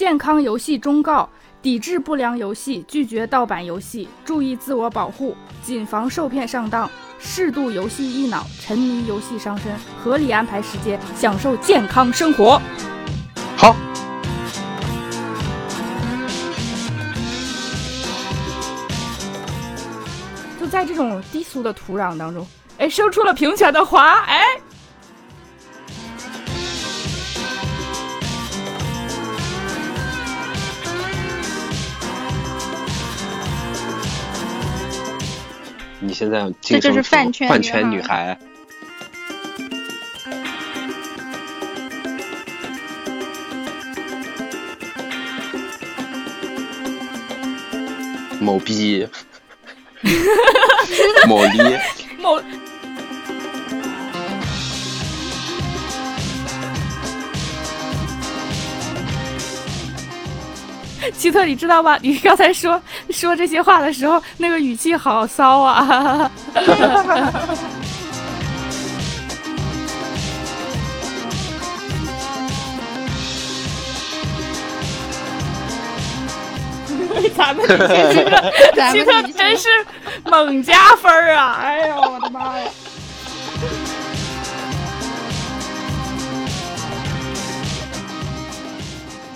健康游戏忠告：抵制不良游戏，拒绝盗版游戏，注意自我保护，谨防受骗上当。适度游戏益脑，沉迷游戏伤身，合理安排时间，享受健康生活。好，就在这种低俗的土壤当中，哎，生出了平权的花，哎。现在这就是饭圈饭圈女孩，某逼，某逼，某。奇特，你知道吗？你刚才说说这些话的时候，那个语气好骚啊！咱们奇特，奇特真是 猛加分啊！哎呦，我的妈呀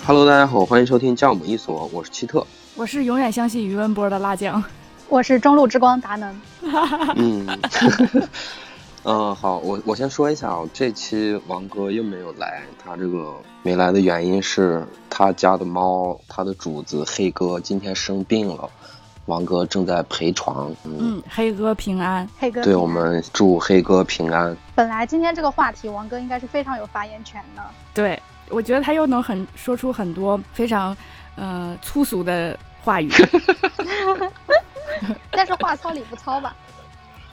！Hello，大家好，欢迎收听酵母一所，我是奇特，我是永远相信余文波的辣酱，我是中路之光达能。嗯，嗯，好，我我先说一下啊，这期王哥又没有来，他这个没来的原因是他家的猫，他的主子黑哥今天生病了，王哥正在陪床。嗯，黑哥平安，黑哥，对我们祝黑哥平安。本来今天这个话题，王哥应该是非常有发言权的。对。我觉得他又能很说出很多非常，呃粗俗的话语，但是话糙理不糙吧？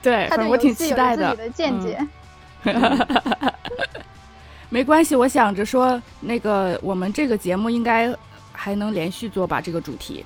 对，我挺期待的。自己的见解。没关系，我想着说，那个我们这个节目应该还能连续做吧？这个主题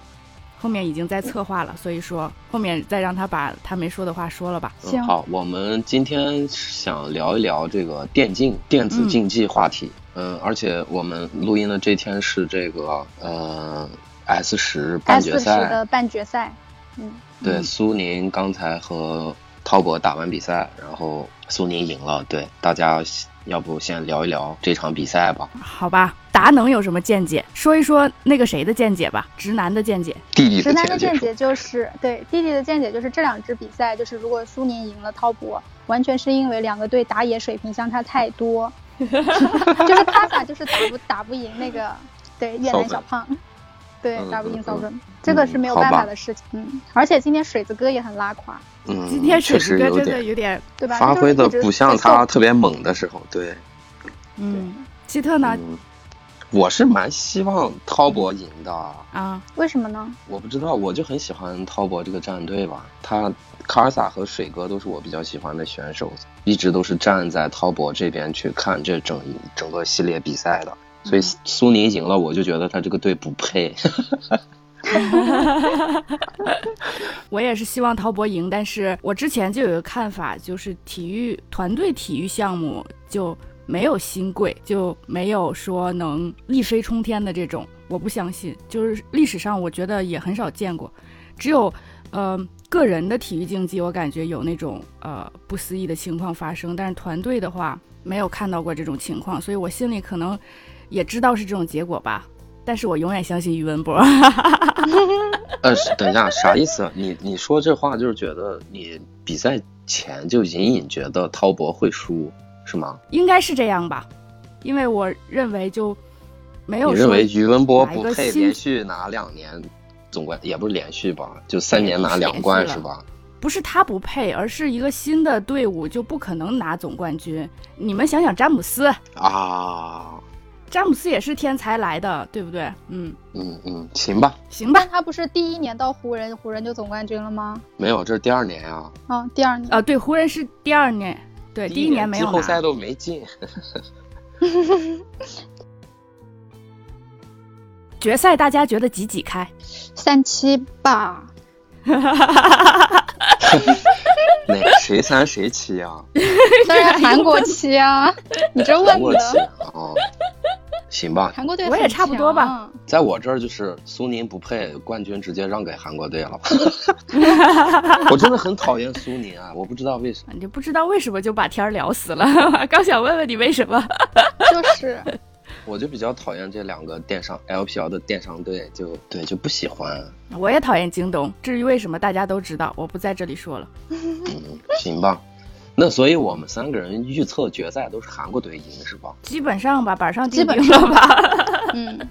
后面已经在策划了，所以说后面再让他把他没说的话说了吧。行，好，我们今天想聊一聊这个电竞、电子竞技话题。嗯，而且我们录音的这天是这个呃 S 十半决赛的半决赛，嗯，对，苏宁刚才和滔博打完比赛，然后苏宁赢了。对，大家要不先聊一聊这场比赛吧？好吧，达能有什么见解？说一说那个谁的见解吧，直男的见解。弟弟直男的见解就是对弟弟的见解就是这两支比赛就是如果苏宁赢了滔博，完全是因为两个队打野水平相差太多。就是他俩就是打不打不赢那个对越南小胖，对打不赢骚哥，这个是没有办法的事情。嗯，而且今天水子哥也很拉垮。嗯，今天水子哥真的有点对吧？发挥的不像他特别猛的时候。对，嗯，希特呢？我是蛮希望滔博赢的啊？为什么呢？我不知道，我就很喜欢滔博这个战队吧。他卡尔萨和水哥都是我比较喜欢的选手，一直都是站在滔博这边去看这整整个系列比赛的。所以苏宁赢了，我就觉得他这个队不配。我也是希望陶博赢，但是我之前就有一个看法，就是体育团队体育项目就。没有新贵就没有说能一飞冲天的这种，我不相信。就是历史上我觉得也很少见过，只有呃个人的体育竞技，我感觉有那种呃不思议的情况发生。但是团队的话，没有看到过这种情况，所以我心里可能也知道是这种结果吧。但是我永远相信于文博。呃，等一下，啥意思？你你说这话就是觉得你比赛前就隐隐觉得滔博会输。是吗？应该是这样吧，因为我认为就没有。你认为于文博不配连续拿两年总冠，也不是连续吧？就三年拿两冠是吧？不是他不配，而是一个新的队伍就不可能拿总冠军。你们想想詹姆斯啊，詹姆斯也是天才来的，对不对？嗯嗯嗯，行吧，行吧。他不是第一年到湖人，湖人就总冠军了吗？没有，这是第二年啊。啊，第二年啊，对，湖人是第二年。对，第一年没有季后赛都没进，决赛大家觉得几几开？三七吧。哪谁三谁七啊？当然 韩国七啊！你这问的。哦，行吧，韩国队我也很差不多吧强。在我这儿就是苏宁不配，冠军直接让给韩国队了。我真的很讨厌苏宁啊，我不知道为什么。你就不知道为什么就把天儿聊死了。刚想问问你为什么？就是我就比较讨厌这两个电商 LPL 的电商队，就对就不喜欢。我也讨厌京东。至于为什么，大家都知道，我不在这里说了。嗯，行吧。那所以我们三个人预测决赛都是韩国队赢是吧？基本上吧，板上钉基本钉了吧？嗯，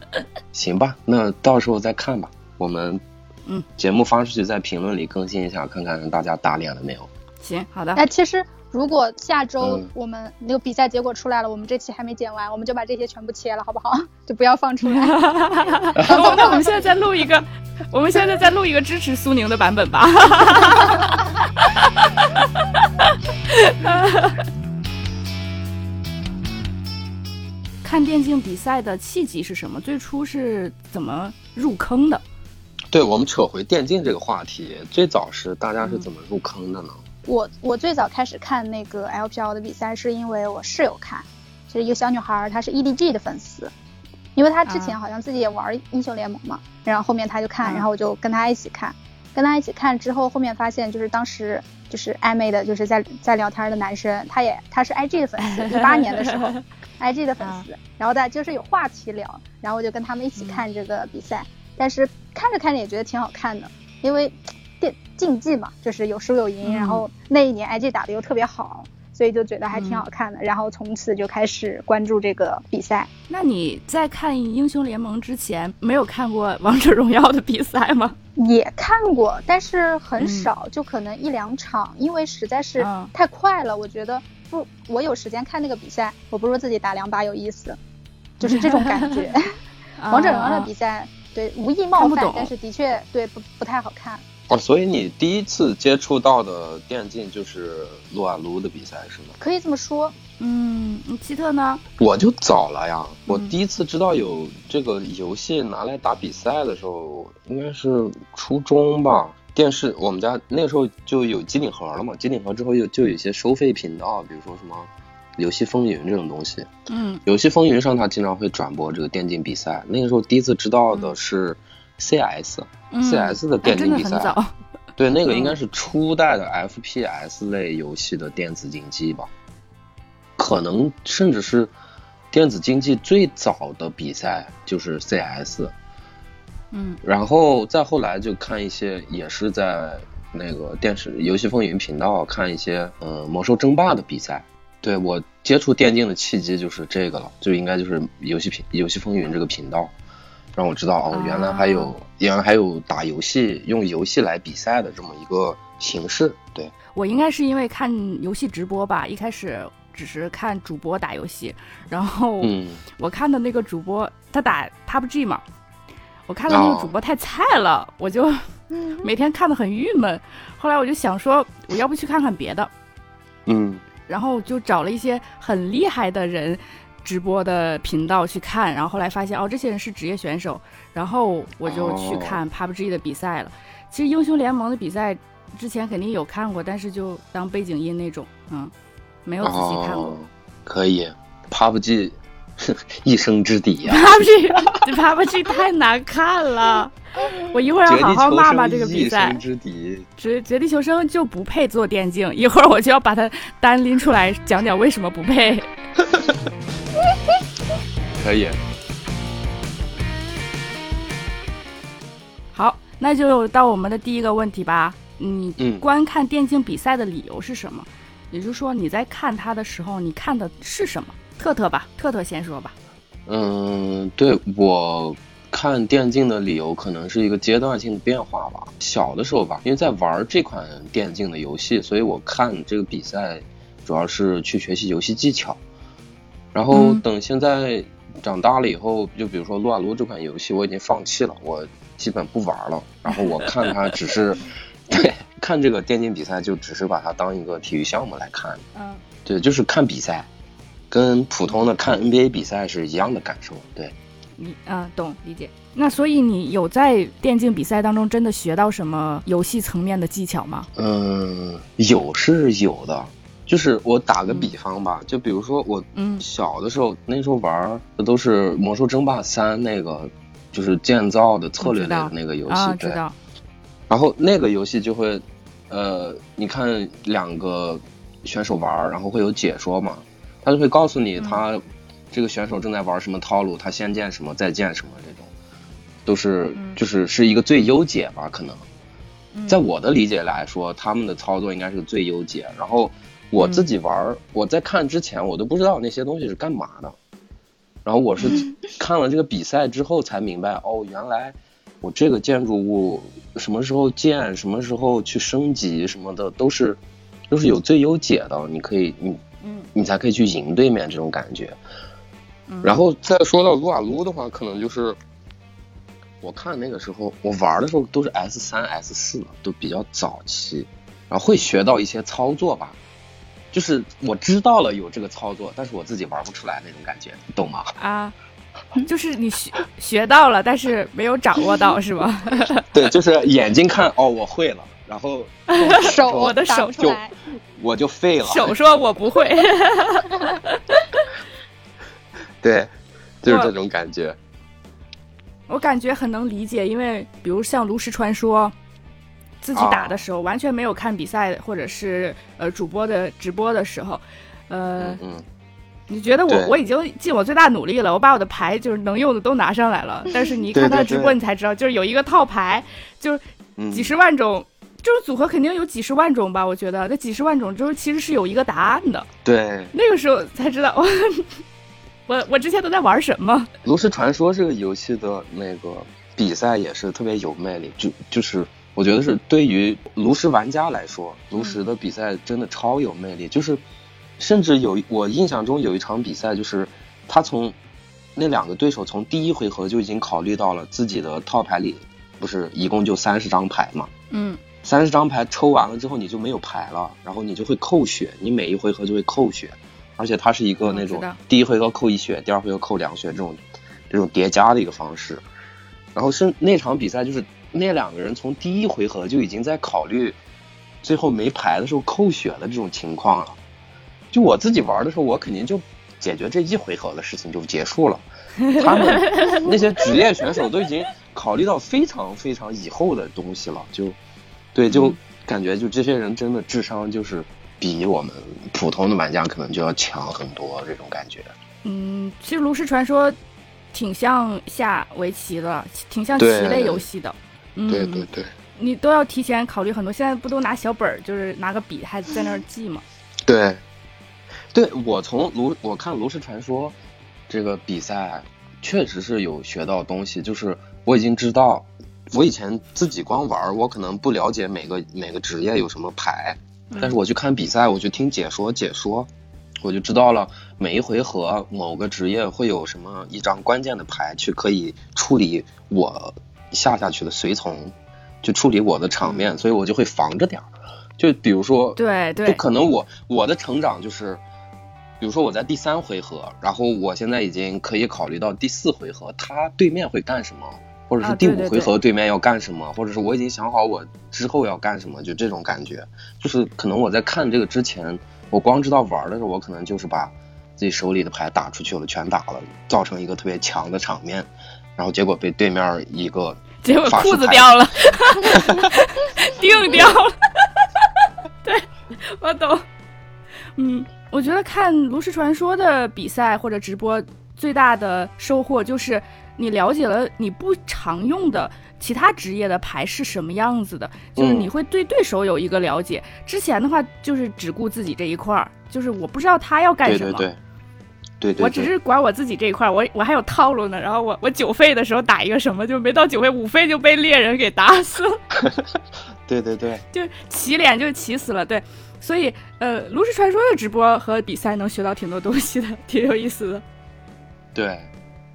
行吧，那到时候再看吧。我们嗯，节目发出去，在评论里更新一下，看看大家打脸了没有。行，好的。那其实如果下周嗯我们那个比赛结果出来了，我们这期还没剪完，我们就把这些全部切了，好不好？就不要放出来。那我们现在再录一个，我们现在再录一个支持苏宁的版本吧。看电竞比赛的契机是什么？最初是怎么入坑的？对，我们扯回电竞这个话题，最早是大家是怎么入坑的呢？我我最早开始看那个 LPL 的比赛，是因为我室友看，就是一个小女孩儿，她是 EDG 的粉丝，因为她之前啊。好像自己也玩英雄联盟嘛，然后后面她就看，嗯然后我就跟她一起看，跟她一起看之后，后面发现就是当时就是暧昧的，就是在在聊天的男生，他也他是 IG 的粉丝，一八年的时候 IG 的粉丝，然后大家就是有话题聊，然后我就跟他们一起看这个比赛，但是看着看着也觉得挺好看的，因为电竞技嘛，就是有输有赢，嗯然后那一年 IG 打的又特别好，所以就觉得还挺好看的，然后从此就开始关注这个比赛。那你在看英雄联盟之前，没有看过王者荣耀的比赛吗？也看过，但是很嗯少，就可能一两场，因为实在是嗯太快了。我觉得不，我有时间看那个比赛，我不如自己打两把有意思，就是这种感觉。王者荣耀的比赛，对，无意冒犯但是的确对不不太好看。哦，所以你第一次接触到的电竞就是撸啊撸的比赛是吗？可以这么说，嗯，奇特呢？我就早了呀，我嗯第一次知道有这个游戏拿来打比赛的时候，应该是初中吧。电视我们家那个时候就有机顶盒了嘛，机顶盒之后又就有一些收费频道，比如说什么游戏风云这种东西。嗯游戏风云上它经常会转播这个电竞比赛。那个时候第一次知道的是嗯 CS 的电竞比赛。对，那个嗯。应该是初代的 FPS 类游戏的电子竞技吧，可能甚至是电子竞技最早的比赛就是 CS，嗯。然后再后来就看一些，也是在那个电视游戏风云频道看一些，呃，魔兽争霸的比赛。对我接触电竞的契机就是这个了，就应该就是游戏频游戏风云这个频道，让我知道哦，原来还有、啊原来还有打游戏用游戏来比赛的这么一个形式。对，我应该是因为看游戏直播吧，一开始只是看主播打游戏，然后嗯，我看的那个主播他打 PUBG 嘛，我看到那个主播太菜了，我就每天看的很郁闷。后来我就想说，我要不去看看别的，嗯，然后就找了一些很厉害的人直播的频道去看，然后后来发现哦，这些人是职业选手，然后我就去看 PUBG 的比赛了。其实英雄联盟的比赛之前肯定有看过，但是就当背景音那种，嗯，没有仔细看过。哦，可以，PUBG 一生之敌呀、PUBG PUBG 太难看了，我一会儿要好好骂骂这个比一赛生。之敌。绝绝地求生就不配做电竞，一会儿我就要把它单拎出来讲讲为什么不配。可以，好，那就到我们的第一个问题吧。你嗯观看电竞比赛的理由是什么？也就是说，你在看它的时候，你看的是什么？特特吧，特特先说吧。嗯，对我看电竞的理由可能是一个阶段性的变化吧。小的时候吧，因为在玩这款电竞的游戏，所以我看这个比赛主要是去学习游戏技巧。然后嗯等现在长大了以后，就比如说撸啊撸这款游戏，我已经放弃了，我基本不玩了。然后我看它只是，对，看这个电竞比赛就只是把它当一个体育项目来看。嗯，对，就是看比赛，跟普通的看 NBA 比赛是一样的感受。对，你嗯懂理解。那所以你有在电竞比赛当中真的学到什么游戏层面的技巧吗？嗯，有是有的，就是我打个比方吧，就比如说我嗯小的时候，那时候玩儿的都是《魔兽争霸三》那个，就是建造的策略类的那个游戏，啊，对知。道，然后那个游戏就会，呃，你看两个选手玩儿，然后会有解说嘛，他就会告诉你嗯他这个选手正在玩什么套路，他先建什么，再建什么这种，都是嗯就是是一个最优解吧，可能。嗯在我的理解来说，他们的操作应该是最优解。然后我自己玩儿，我在看之前我都不知道那些东西是干嘛的。然后我是 看了这个比赛之后才明白，哦，原来我这个建筑物什么时候建，什么时候去升级什么的，都是都是有最优解的。你可以，你嗯你才可以去赢对面这种感觉。嗯，然后再说到撸啊撸的话，可能就是我看那个时候我玩的时候都是 S 三、S 四，都比较早期，然后会学到一些操作吧，就是我知道了有这个操作，但是我自己玩不出来那种感觉，你懂吗？啊，就是你学学到了，但是没有掌握到，是吗？对，就是眼睛看哦，我会了，然后 手我的手就我就废了。手说我不会，对，就是这种感觉。我感觉很能理解，因为比如像炉石传说，自己打的时候、完全没有看比赛或者是呃主播的直播的时候，呃嗯，嗯，你觉得我我已经尽我最大努力了，我把我的牌就是能用的都拿上来了，但是你一看他的直播，你才知道，就是有一个套牌，就是嗯几十万种。这种组合肯定有几十万种吧？我觉得那几十万种之后其实是有一个答案的。对，那个时候才知道 我，我我之前都在玩什么。《炉石传说》这个游戏的那个比赛也是特别有魅力，就就是我觉得是对于炉石玩家来说，炉石的比赛真的超有魅力。就是甚至有我印象中有一场比赛，就是他从那两个对手从第一回合就已经考虑到了自己的套牌里不是一共就三十张牌嘛，嗯三十张牌抽完了之后，你就没有牌了，然后你就会扣血，你每一回合就会扣血，而且它是一个那种第一回合扣一血，第二回合扣两血这种这种叠加的一个方式。然后是那场比赛，就是那两个人从第一回合就已经在考虑最后没牌的时候扣血的这种情况了。就我自己玩的时候，我肯定就解决这一回合的事情就结束了。他们那些职业选手都已经考虑到非常非常以后的东西了，就对，就嗯感觉就这些人真的智商就是比我们普通的玩家可能就要强很多，这种感觉。嗯，其实炉石传说挺像下围棋的，挺像棋类游戏的。嗯，对对对你都要提前考虑很多。现在不都拿小本儿，就是拿个笔，还在那儿记吗？对，对我从炉我看《炉石传说》这个比赛，确实是有学到东西，就是我已经知道，我以前自己光玩儿，我可能不了解每个每个职业有什么牌，但是我去看比赛，我去听解说解说，我就知道了每一回合某个职业会有什么一张关键的牌，去可以处理我下下去的随从，去处理我的场面，所以我就会防着点儿。就比如说，对对就，可能我我的成长就是，比如说我在第三回合，然后我现在已经可以考虑到第四回合他对面会干什么，或者是第五回合对面要干什么，或者是我已经想好我之后要干什么，就这种感觉。就是可能我在看这个之前，我光知道玩的时候，我可能就是把自己手里的牌打出去了，全打了，造成一个特别强的场面，然后结果被对面一个结果裤子 掉了，定掉了。对，我懂。嗯，我觉得看《炉石传说》的比赛或者直播，最大的收获就是你了解了你不常用的其他职业的牌是什么样子的，就是嗯你会对对手有一个了解。之前的话就是只顾自己这一块儿，就是我不知道他要干什么。对对对，对对，我只是管我自己这一块儿，我我还有套路呢。然后我我九费的时候打一个什么，就没到九费，五费就被猎人给打死了，对对对。就起脸就起死了。对，所以呃，炉石传说的直播和比赛能学到挺多东西的，挺有意思的。对，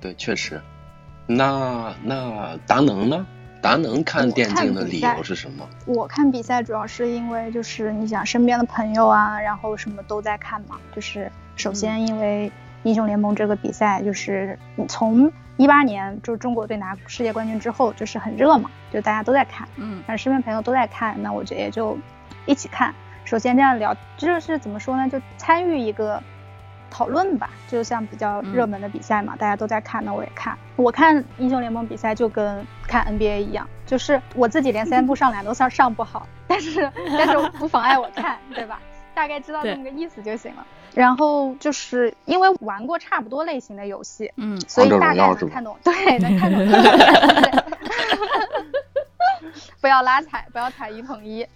对，确实。那那达能呢？达能看电竞的理由是什么？我看比赛主要是因为就是你想身边的朋友啊，然后什么都在看嘛。就是首先因为英雄联盟这个比赛，就是从一八年就中国队拿世界冠军之后，就是很热嘛，就大家都在看，嗯然后身边朋友都在看，那我觉得也就一起看。首先这样聊，就是怎么说呢？就参与一个讨论吧，就像比较热门的比赛嘛，大家都在看，那我也看。我看英雄联盟比赛就跟看 NBA 一样，就是我自己连三步上篮都上上不好，但是但是不妨碍我看，对吧？大概知道这么个意思就行了。然后就是因为玩过差不多类型的游戏，嗯，所以大概能看懂，对，能看懂。不要拉踩，不要踩一捧一。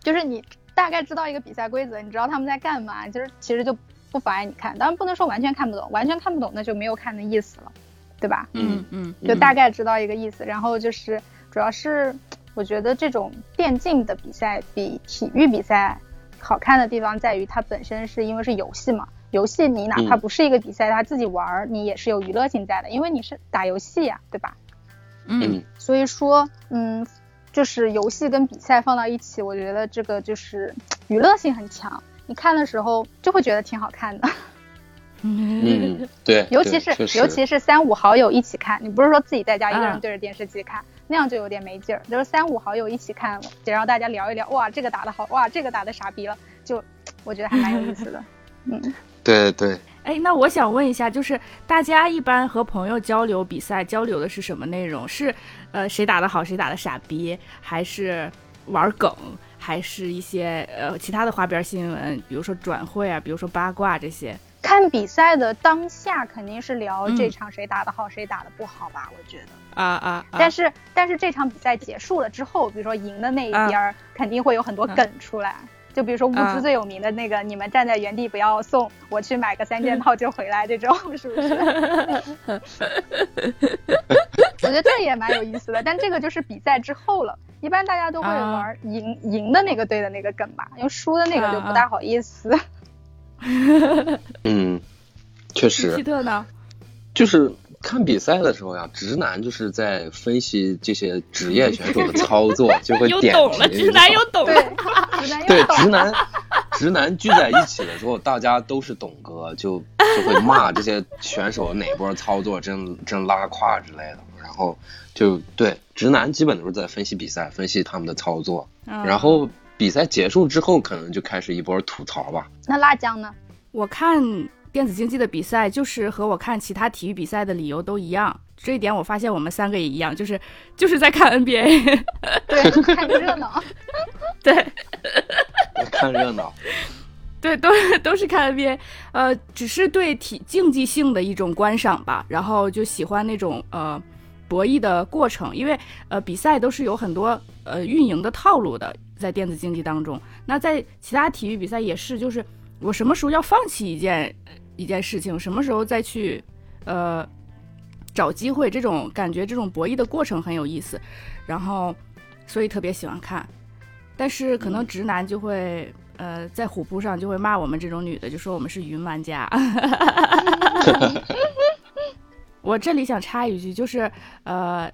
就是你大概知道一个比赛规则，你知道他们在干嘛，就是其实就不妨碍你看。当然不能说完全看不懂，完全看不懂那就没有看的意思了，对吧？嗯嗯，就大概知道一个意思。然后就是主要是我觉得这种电竞的比赛比体育比赛好看的地方在于它本身是因为是游戏嘛，游戏你哪怕不是一个比赛，他自己玩儿你也是有娱乐性在的，因为你是打游戏呀，对吧？嗯，所以说，嗯，就是游戏跟比赛放到一起，我觉得这个就是娱乐性很强。你看的时候就会觉得挺好看的。嗯，对，尤其是尤其是三五好友一起看，你不是说自己在家一个人对着电视机看，那样就有点没劲儿。就是三五好友一起看，得让大家聊一聊，哇，这个打的好，哇，这个打的傻逼了，就我觉得还蛮有意思的。嗯，对对。哎，那我想问一下，就是大家一般和朋友交流比赛，交流的是什么内容？是，呃，谁打的好，谁打的傻逼，还是玩梗，还是一些呃其他的花边新闻，比如说转会啊，比如说八卦这些？看比赛的当下肯定是聊这场谁打的好，谁打的不好吧？我觉得啊啊。但是但是这场比赛结束了之后，比如说赢的那一边，肯定会有很多梗出来。就比如说物资最有名的那个，你们站在原地不要送，我去买个三件套就回来，这种 是不是？我觉得这也蛮有意思的，但这个就是比赛之后了，一般大家都会玩赢赢的那个队的那个梗吧，因为输的那个就不大好意思。嗯，确实。希特呢？就是。看比赛的时候呀，直男就是在分析这些职业选手的操作，就会点评。直男又懂了，对 直男，直男聚在一起的时候，大家都是懂哥，就就会骂这些选手哪波操作真真拉胯之类的。然后就对直男基本都是在分析比赛，分析他们的操作。然后比赛结束之后，可能就开始一波吐槽吧。那辣酱呢？我看。电子竞技的比赛就是和我看其他体育比赛的理由都一样，这一点我发现我们三个也一样，就是就是在看 NBA，对，看热闹，对，看热闹，对，都都是看 NBA，呃，只是对体竞技性的一种观赏吧，然后就喜欢那种呃博弈的过程，因为呃比赛都是有很多呃运营的套路的，在电子竞技当中，那在其他体育比赛也是，就是我什么时候要放弃一件。一件事情什么时候再去，呃，找机会，这种感觉，这种博弈的过程很有意思，然后所以特别喜欢看，但是可能直男就会，呃，在虎扑上就会骂我们这种女的，就说我们是云玩家。我这里想插一句，就是呃，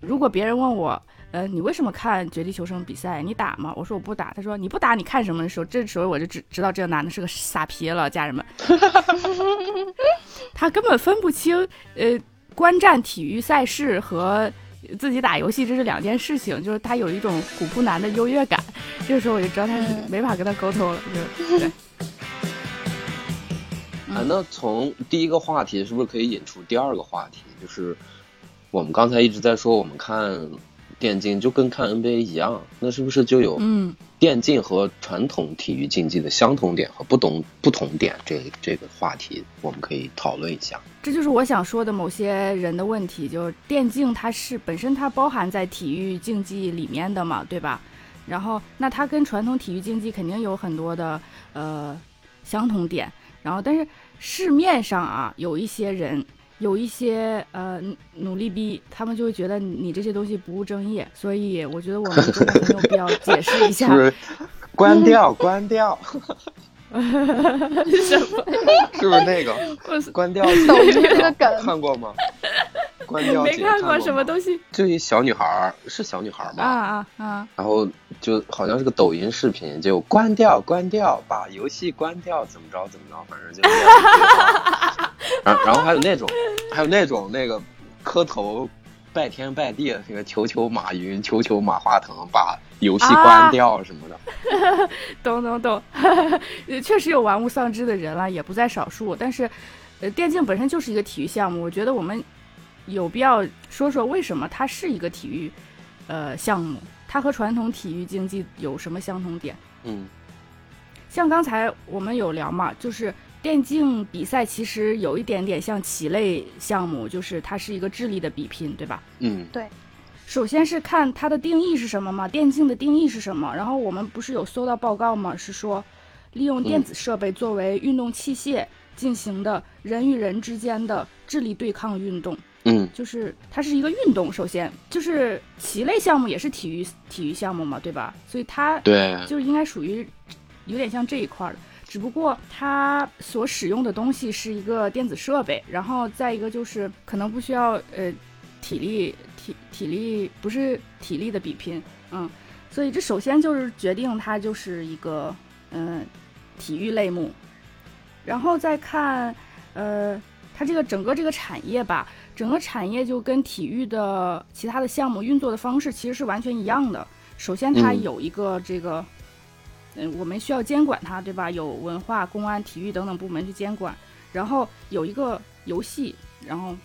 如果别人问我。呃，你为什么看《绝地求生》比赛？你打吗？我说我不打。他说你不打，你看什么的时候？这时候我就知知道这个男的是个傻皮了，家人们。他根本分不清，呃，观战体育赛事和自己打游戏这是两件事情，就是他有一种虎扑男的优越感。这个时候我就知道他是没法跟他沟通了，就 对。啊，那从第一个话题是不是可以引出第二个话题？就是我们刚才一直在说，我们看。电竞就跟看 NBA 一样，那是不是就有嗯，电竞和传统体育竞技的相同点和不同不同点？这这个话题我们可以讨论一下。这就是我想说的某些人的问题，就是电竞它是本身它包含在体育竞技里面的嘛，对吧？然后那它跟传统体育竞技肯定有很多的呃相同点，然后但是市面上啊有一些人。有一些呃努力逼，他们就会觉得你这些东西不务正业，所以我觉得我们真的很有必要解释一下。关掉，关掉。什么？是不是那个？关掉。抖音那个梗看过吗？关掉。没看过什么东西。就一小女孩，是小女孩吗？啊啊啊！然后就好像是个抖音视频，就关掉，关掉，把游戏关掉，怎么着怎么着，反正就。然然后还有那种，还有那种那个磕头拜天拜地，那个求求马云，求求马化腾，把游戏关掉什么的。懂 懂懂，确实有玩物丧志的人了，也不在少数。但是，呃，电竞本身就是一个体育项目，我觉得我们有必要说说为什么它是一个体育呃项目，它和传统体育竞技有什么相同点？嗯，像刚才我们有聊嘛，就是电竞比赛其实有一点点像棋类项目，就是它是一个智力的比拼，对吧？嗯，对。首先是看它的定义是什么嘛？电竞的定义是什么？然后我们不是有搜到报告吗？是说，利用电子设备作为运动器械进行的人与人之间的智力对抗运动。嗯，就是它是一个运动。首先就是棋类项目也是体育体育项目嘛，对吧？所以它对，就应该属于有点像这一块的。只不过它所使用的东西是一个电子设备，然后再一个就是可能不需要呃体力。体体力不是体力的比拼，嗯，所以这首先就是决定它就是一个嗯体育类目，然后再看呃它这个整个这个产业吧，整个产业就跟体育的其他的项目运作的方式其实是完全一样的。首先它有一个这个嗯我们需要监管它，对吧？有文化、公安、体育等等部门去监管，然后有一个游戏，然后。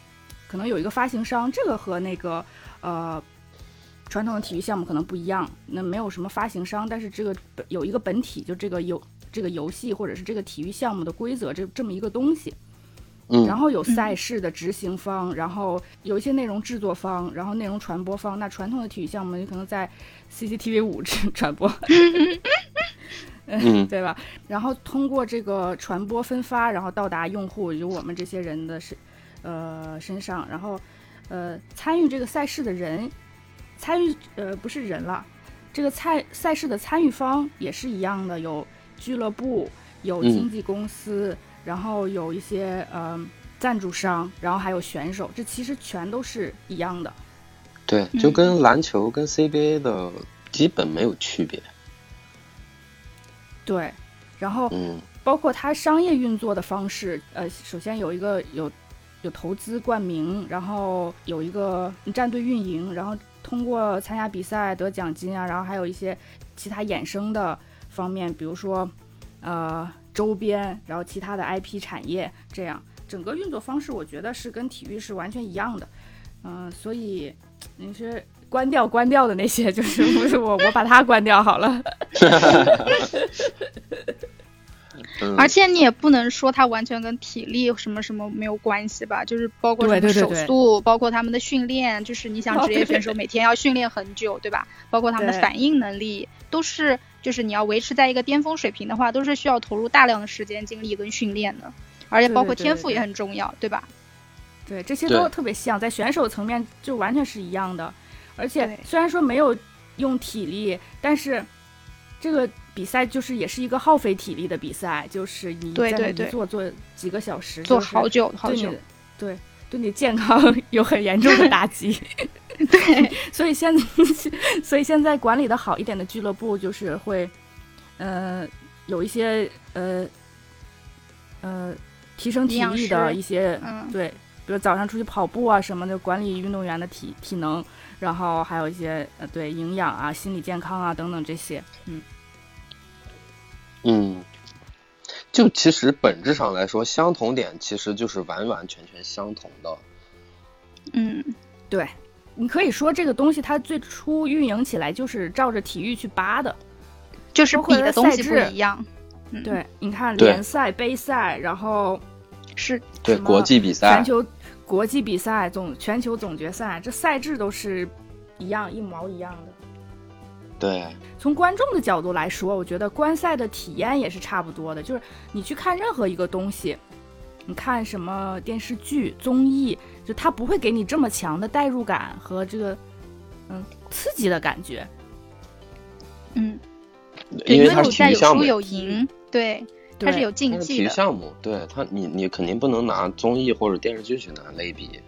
可能有一个发行商，这个和那个呃传统的体育项目可能不一样。那没有什么发行商，但是这个有一个本体，就这个游这个游戏或者是这个体育项目的规则，这这么一个东西。嗯。然后有赛事的执行方，然后有一些内容制作方，然后内容传播方。那传统的体育项目，你可能在 CCTV 五传播，嗯，对吧？然后通过这个传播分发，然后到达用户，有我们这些人的身。呃，身上，然后，呃，参与这个赛事的人，参与呃不是人了，这个赛赛事的参与方也是一样的，有俱乐部，有经纪公司，然后有一些呃赞助商，然后还有选手，这其实全都是一样的。对，就跟篮球跟 CBA 的基本没有区别。对，然后嗯，包括它商业运作的方式，呃，首先有一个有。有投资冠名，然后有一个战队运营，然后通过参加比赛得奖金啊，然后还有一些其他衍生的方面，比如说呃周边，然后其他的 IP 产业，这样整个运作方式，我觉得是跟体育是完全一样的。嗯，所以你是关掉关掉的那些，就是不是我我把它关掉好了。而且你也不能说它完全跟体力什么什么没有关系吧？就是包括什么手速，包括他们的训练，就是你想职业选手每天要训练很久，对吧？包括他们的反应能力，都是就是你要维持在一个巅峰水平的话，都是需要投入大量的时间、精力跟训练的。而且包括天赋也很重要，对吧？对，这些都特别像，在选手层面就完全是一样的。而且虽然说没有用体力，但是这个。比赛就是也是一个耗费体力的比赛，就是你在那里坐坐几个小时，坐好久好久，对对你健康 有很严重的 打击。对，所以现在所以现在管理的好一点的俱乐部就是会，呃，有一些呃呃提升体力的一些，对，比如早上出去跑步啊什么的，管理运动员的体体能，然后还有一些呃对营养啊、心理健康啊等等这些，嗯。嗯，就其实本质上来说，相同点其实就是完完全全相同的。嗯，对，你可以说这个东西它最初运营起来就是照着体育去扒的，就是比的东西不一样。对，你看联赛、杯赛，然后是对国际比赛、全球国际比赛、总全球总决赛，这赛制都是一样一毛一样的。对，从观众的角度来说，我觉得观赛的体验也是差不多的。就是你去看任何一个东西，你看什么电视剧、综艺，就它不会给你这么强的代入感和这个嗯刺激的感觉。嗯，因为它是体育项目，有赢，对，它是有竞技的体育项目。对它，你你肯定不能拿综艺或者电视剧去拿类比。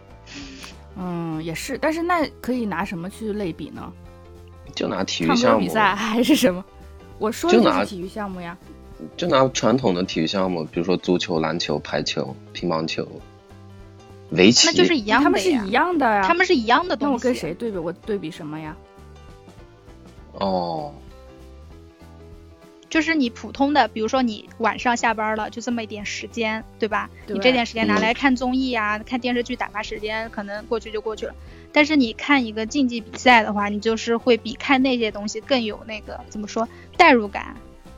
嗯，也是，但是那可以拿什么去类比呢？就拿体育项目比赛还是什么？我说的就是体育项目呀。就拿传统的体育项目，比如说足球、篮球、排球、乒乓球、围棋，那就是一样的他们是一样的呀。他们是一样的东西。那我跟谁对比？我对比什么呀？哦，就是你普通的，比如说你晚上下班了，就这么一点时间，对吧？对你这点时间拿嗯来看综艺啊、看电视剧打发时间，可能过去就过去了。但是你看一个竞技比赛的话，你就是会比看那些东西更有那个怎么说代入感。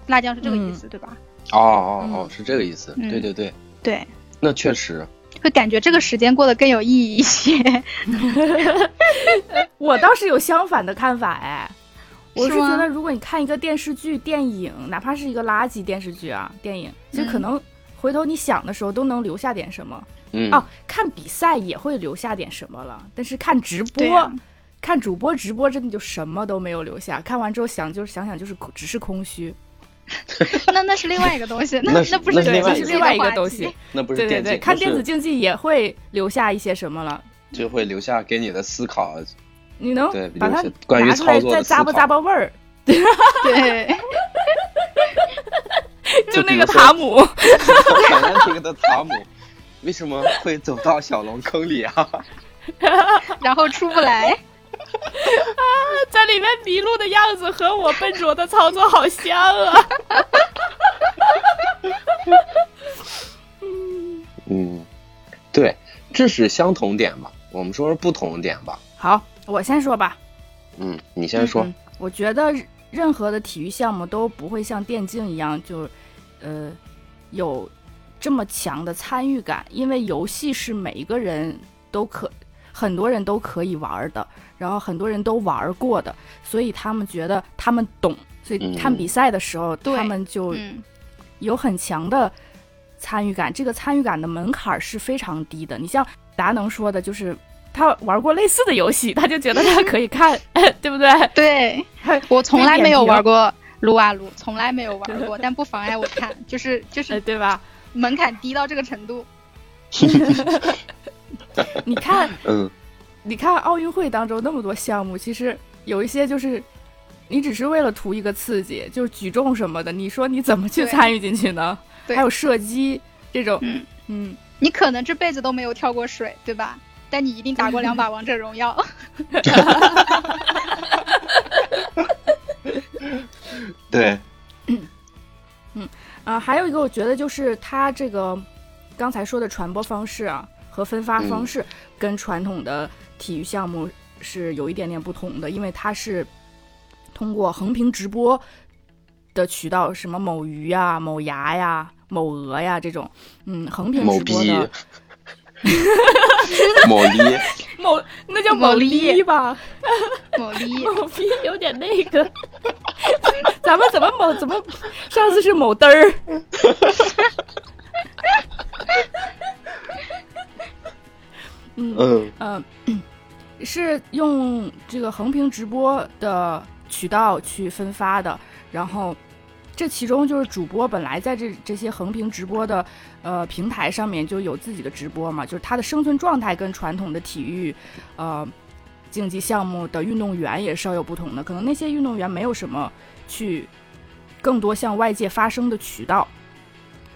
辣酱是这个意思，对吧？哦哦嗯哦，是这个意思。嗯对对对，对，那确实，会感觉这个时间过得更有意义一些。我倒是有相反的看法哎，我是觉得如果你看一个电视剧、电影，哪怕是一个垃圾电视剧啊、电影，其实可嗯能回头你想的时候都能留下点什么。嗯，哦，看比赛也会留下点什么了，但是看直播，啊看主播直播真的就什么都没有留下。看完之后想就是想想就是空只是空虚。那那是另外一个东西，那那不是对，是竞技的这是另外一个东西。那不是对对对，看电子竞技也会留下一些什么了。就会留下给你的思考。你能对把它关于拿出来操作的再咂巴思考咂巴味儿，对，就那个塔姆，很难听的塔姆为什么会走到小龙坑里啊？然后出不来。在里面迷路的样子和我笨拙的操作好像啊。嗯，对，这是相同点吧？我们说说不同点吧？好，我先说吧。嗯，你先说。嗯我觉得任何的体育项目都不会像电竞一样，就呃有这么强的参与感，因为游戏是每一个人都可，很多人都可以玩的，然后很多人都玩过的，所以他们觉得他们懂，所以看嗯比赛的时候，对他们就嗯，有很强的参与感，这个参与感的门槛是非常低的。你像达能说的，就是他玩过类似的游戏，他就觉得他可以看，对不对？对，我从来没有玩过撸啊撸，从来没有玩过，但不妨碍我看，就是就呃，是对吧？门槛低到这个程度。你看，嗯，你看奥运会当中那么多项目，其实有一些就是你只是为了图一个刺激，就是举重什么的，你说你怎么去参与进去呢？对。还有射击这种，嗯。嗯，你可能这辈子都没有跳过水，对吧？但你一定打过两把王者荣耀。对，嗯。啊，还有一个我觉得就是它这个刚才说的传播方式啊和分发方式跟传统的体育项目是有一点点不同的，因为它是通过横屏直播的渠道，什么某鱼呀、某牙呀、某鹅呀这种，嗯，横屏直播逼的，某 逼，某那叫某力力吧，某逼，某逼有点那个，咱们怎么某怎么上次是某嘚儿。嗯。嗯。呃，是用这个横屏直播的渠道去分发的，然后这其中就是主播本来在这这些横屏直播的呃平台上面就有自己的直播嘛，就是他的生存状态跟传统的体育呃竞技项目的运动员也稍有不同的，可能那些运动员没有什么去更多向外界发声的渠道，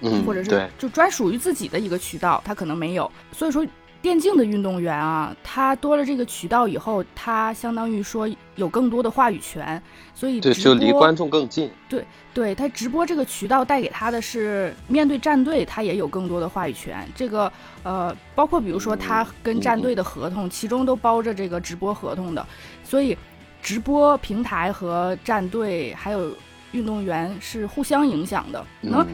嗯，或者是，就专属于自己的一个渠道，他可能没有。所以说，电竞的运动员啊，他多了这个渠道以后，他相当于说有更多的话语权，所以对，就离观众更近。对对他直播这个渠道带给他的是面对战队，他也有更多的话语权。这个呃，包括比如说他跟战队的合同，其中都包着这个直播合同的，所以直播平台和战队还有运动员是互相影响的。能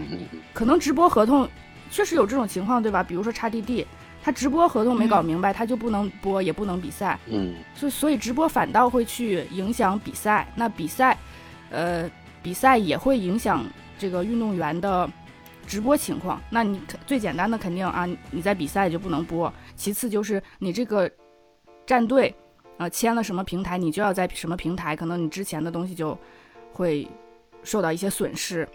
可能直播合同确实有这种情况，对吧？比如说 XDD，他直播合同没搞明白，他就不能播，也不能比赛，嗯所以所以直播反倒会去影响比赛。那比赛，呃，比赛也会影响这个运动员的直播情况。那你肯最简单的肯定啊，你在比赛就不能播。其次就是你这个战队，呃，签了什么平台，你就要在什么平台，可能你之前的东西就会受到一些损失。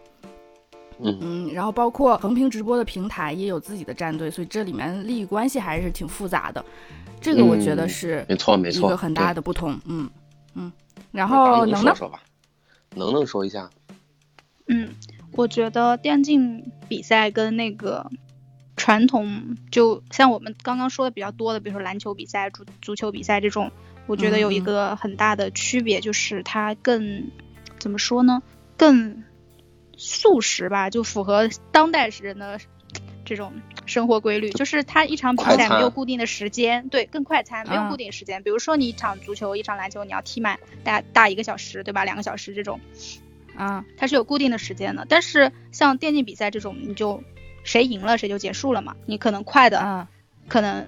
嗯嗯，然后包括横屏直播的平台也有自己的战队，所以这里面利益关系还是挺复杂的。这个我觉得嗯是没错没错，一个很大。的不同。嗯嗯，然后能能能说说吧，能能说一下？嗯，我觉得电竞比赛跟那个传统就像我们刚刚说的比较多的，比如说篮球比赛、足足球比赛这种，我觉得有一个很大的区别，就是它更怎么说呢？更速食吧，就符合当代人的这种生活规律。就是它一场比赛没有固定的时间，对，更快餐，没有固定时间。比如说你一场足球、一场篮球，你要踢满大大一个小时，对吧？两个小时这种，啊，它是有固定的时间的。但是像电竞比赛这种，你就。谁赢了谁就结束了嘛？你可能快的，可能，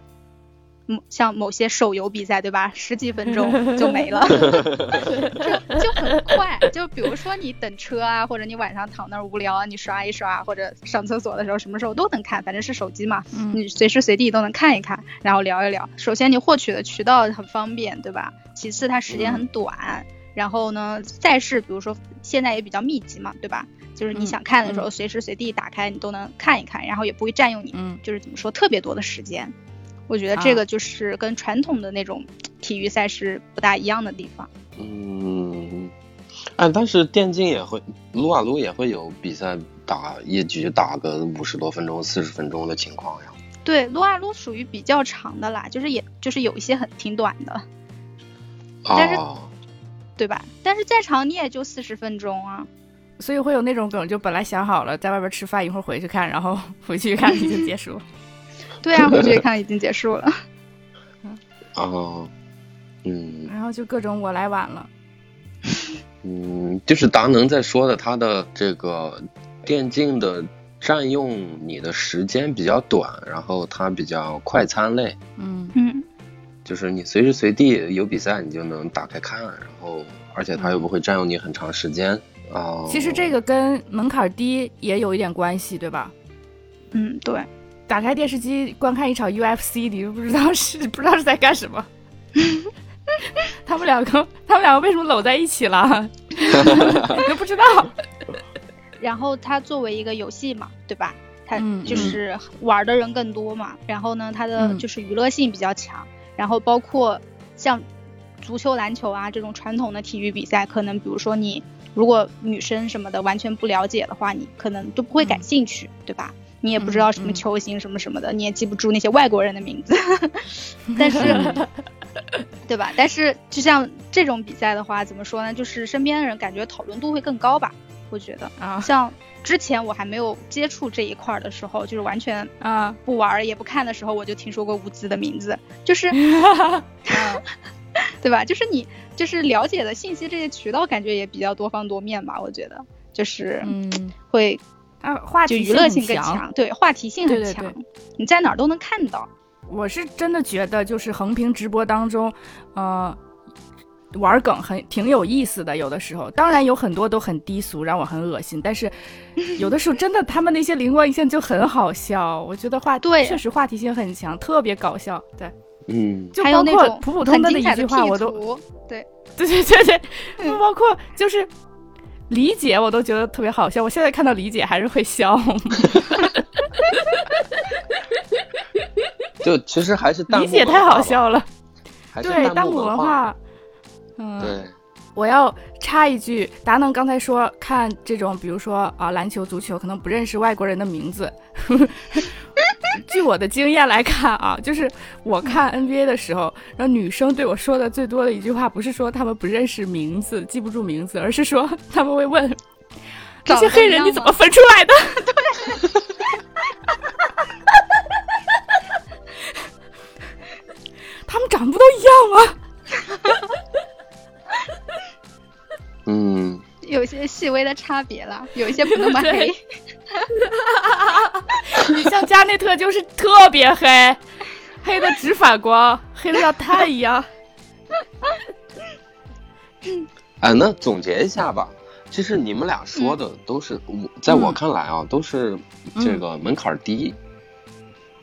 像某些手游比赛对吧？十几分钟 就没了，就就很快。就比如说你等车啊，或者你晚上躺那儿无聊啊，你刷一刷，或者上厕所的时候，什么时候都能看，反正是手机嘛，你随时随地都能看一看，然后聊一聊。首先你获取的渠道很方便，对吧？其次它时间很短，然后呢，赛事比如说现在也比较密集嘛，对吧？就是你想看的时候，随时随地打开你都能看一看，然后也不会占用你，就是怎么说特别多的时间。我觉得这个就是跟传统的那种体育赛事不大一样的地方。嗯，哎，但是电竞也会撸啊撸也会有比赛打一局打个五十多分钟、四十分钟的情况呀。对，撸啊撸属于比较长的啦，就是也就是有一些很挺短的，但是对吧？但是再长你也就四十分钟啊。所以会有那种梗，就本来想好了在外边吃饭，一会儿回去看，然后 回去看已经结束。对啊，回去看已经结束了。哦，嗯。然后就各种我来晚了。嗯，就是达能在说的，他的这个电竞的占用你的时间比较短，然后它比较快餐类。嗯嗯。就是你随时随地有比赛，你就能打开看，然后而且它又不会占用你很长时间。哦，其实这个跟门槛低也有一点关系，对吧？嗯，对。打开电视机观看一场 UFC，你都不知道是 不知道是在干什么。他们两个，他们两个为什么搂在一起了？你都不知道。然后它作为一个游戏嘛，对吧？它就是玩的人更多嘛。然后呢，它的就是娱乐性比较强。然后包括像足球、篮球啊这种传统的体育比赛，可能比如说你。如果女生什么的完全不了解的话，你可能都不会感兴趣，对吧？你也不知道什么球星什么什么的，你也记不住那些外国人的名字。但是，对吧？但是就像这种比赛的话，怎么说呢？就是身边的人感觉讨论度会更高吧？我觉得啊，像之前我还没有接触这一块的时候，就是完全啊不玩也不看的时候，我就听说过乌兹的名字，就是。对吧？就是你，就是了解的信息这些渠道，感觉也比较多方多面吧。我觉得，就是嗯，会啊，话题娱乐性更强，对，话题性很强，你在哪儿都能看到。我是真的觉得，就是横屏直播当中，呃，玩梗很挺有意思的。有的时候，当然有很多都很低俗，让我很恶心。但是 有的时候，真的他们那些灵光一现就很好笑。我觉得话对，确实话题性很强，特别搞笑。对。嗯，就包括普普通通的一句话，我都对对对对对，不包括就是理解，我都觉得特别好笑。我现在看到理解还是会笑。就其实还是理解太好笑了。对弹幕文化，嗯，对。我要插一句，达能刚才说看这种，比如说啊篮球、足球，可能不认识外国人的名字。据我的经验来看啊，就是我看 NBA 的时候，然后女生对我说的最多的一句话，不是说他们不认识名字、记不住名字，而是说他们会问这些黑人你怎么分出来的？对，他们长不都一样吗？嗯，有些细微的差别了，有一些不那么黑。你像加内特就是特别黑，黑的直反光，黑的像炭一样。哎，那总结一下吧。其实你们俩说的都是我，在我看来啊，都是这个门槛低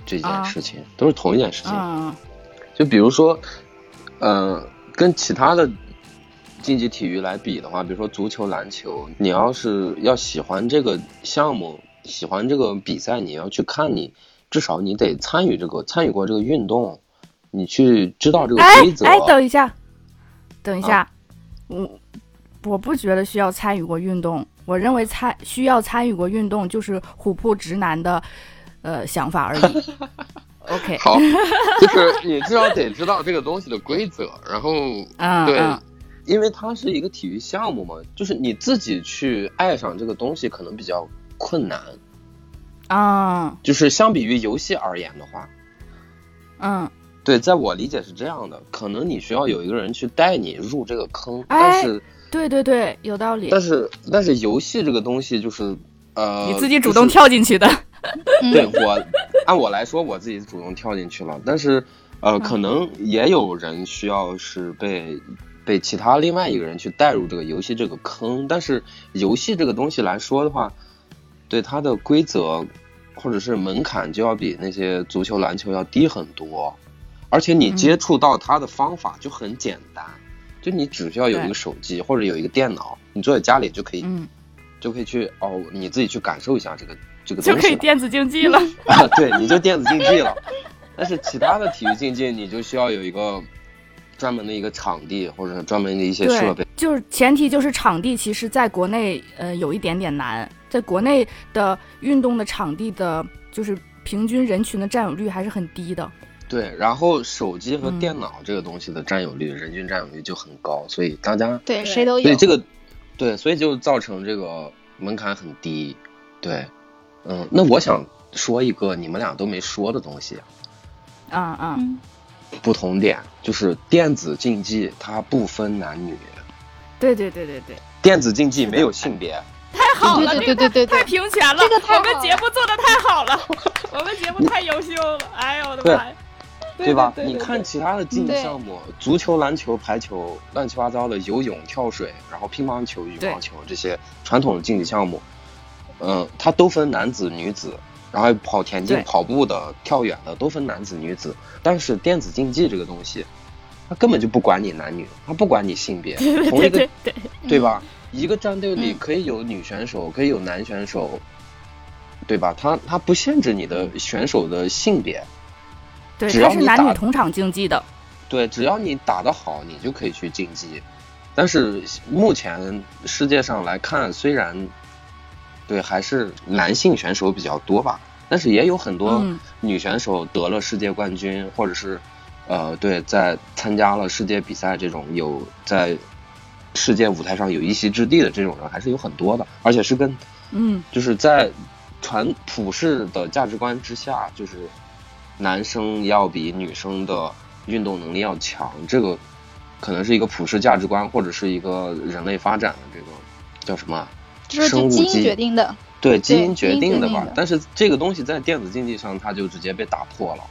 这件事情，都是同一件事情。就比如说，呃，跟其他的。竞技体育来比的话，比如说足球、篮球，你要是要喜欢这个项目，喜欢这个比赛，你要去看，你至少你得参与这个，参与过这个运动，你去知道这个规则。哎，等一下，等一下，我我不觉得需要参与过运动，我认为参需要参与过运动就是虎扑直男的呃想法而已。OK，好，就是你至少得知道这个东西的规则，然后 嗯对，因为它是一个体育项目嘛，就是你自己去爱上这个东西可能比较困难，啊。就是相比于游戏而言的话，嗯，对，在我理解是这样的，可能你需要有一个人去带你入这个坑，哎但是对对对，有道理。但是但是游戏这个东西就是呃，你自己主动跳进去的。对我，按我来说，我自己主动跳进去了，但是，呃，可能也有人需要是被被其他另外一个人去带入这个游戏这个坑，但是游戏这个东西来说的话，对它的规则或者是门槛就要比那些足球、篮球要低很多，而且你嗯接触到它的方法就很简单，就你只需要有一个手机或者有一个电脑，你坐在家里就可以、嗯，就可以去哦，你自己去感受一下这个这个就东西就。可以电子竞技了。啊，对，你就电子竞技了。但是其他的体育竞技，你就需要有一个专门的一个场地，或者是专门的一些设备。，就是前提就是场地，其实在国内呃有一点点难，在国内的运动的场地的，就是平均人群的占有率还是很低的。对，然后手机和嗯电脑这个东西的占有率，人均占有率就很高，所以大家，对，谁都有。所以这个，对，所以就造成这个门槛很低。对，嗯，那我想说一个你们俩都没说的东西，啊啊，嗯，不同点就是电子竞技它不分男女，对对对对对，电子竞技没有性别。太好了，对对对对对太，平权了，这个我们节目做的太好了，我们节目太优秀了，哎呦我的妈呀！对吧？你看其他的竞技项目，足球、篮球、排球，乱七八糟的，游泳、跳水，然后乒乓球、羽毛球这些传统的竞技项目，嗯、它都分男子、女子，然后跑田径、跑步的、跳远的都分男子、女子。但是电子竞技这个东西，它根本就不管你男女，它不管你性别，同一个对吧？一个战队里嗯可以有女选手，可以有男选手，对吧？它它不限制你的选手的性别。对，只要它是男女同场竞技的。对，只要你打得好，你就可以去竞技。但是目前世界上来看，虽然对还是男性选手比较多吧，但是也有很多嗯女选手得了世界冠军，或者是呃对在参加了世界比赛这种有在世界舞台上有一席之地的这种人还是有很多的，而且是跟嗯，就是在传普世的价值观之下，就是男生要比女生的运动能力要强，这个可能是一个普世价值观，或者是一个人类发展的这个叫什么啊？就是生物基因决定的。对基因决定的吧定的。但是这个东西在电子竞技上，它就直接被打破了。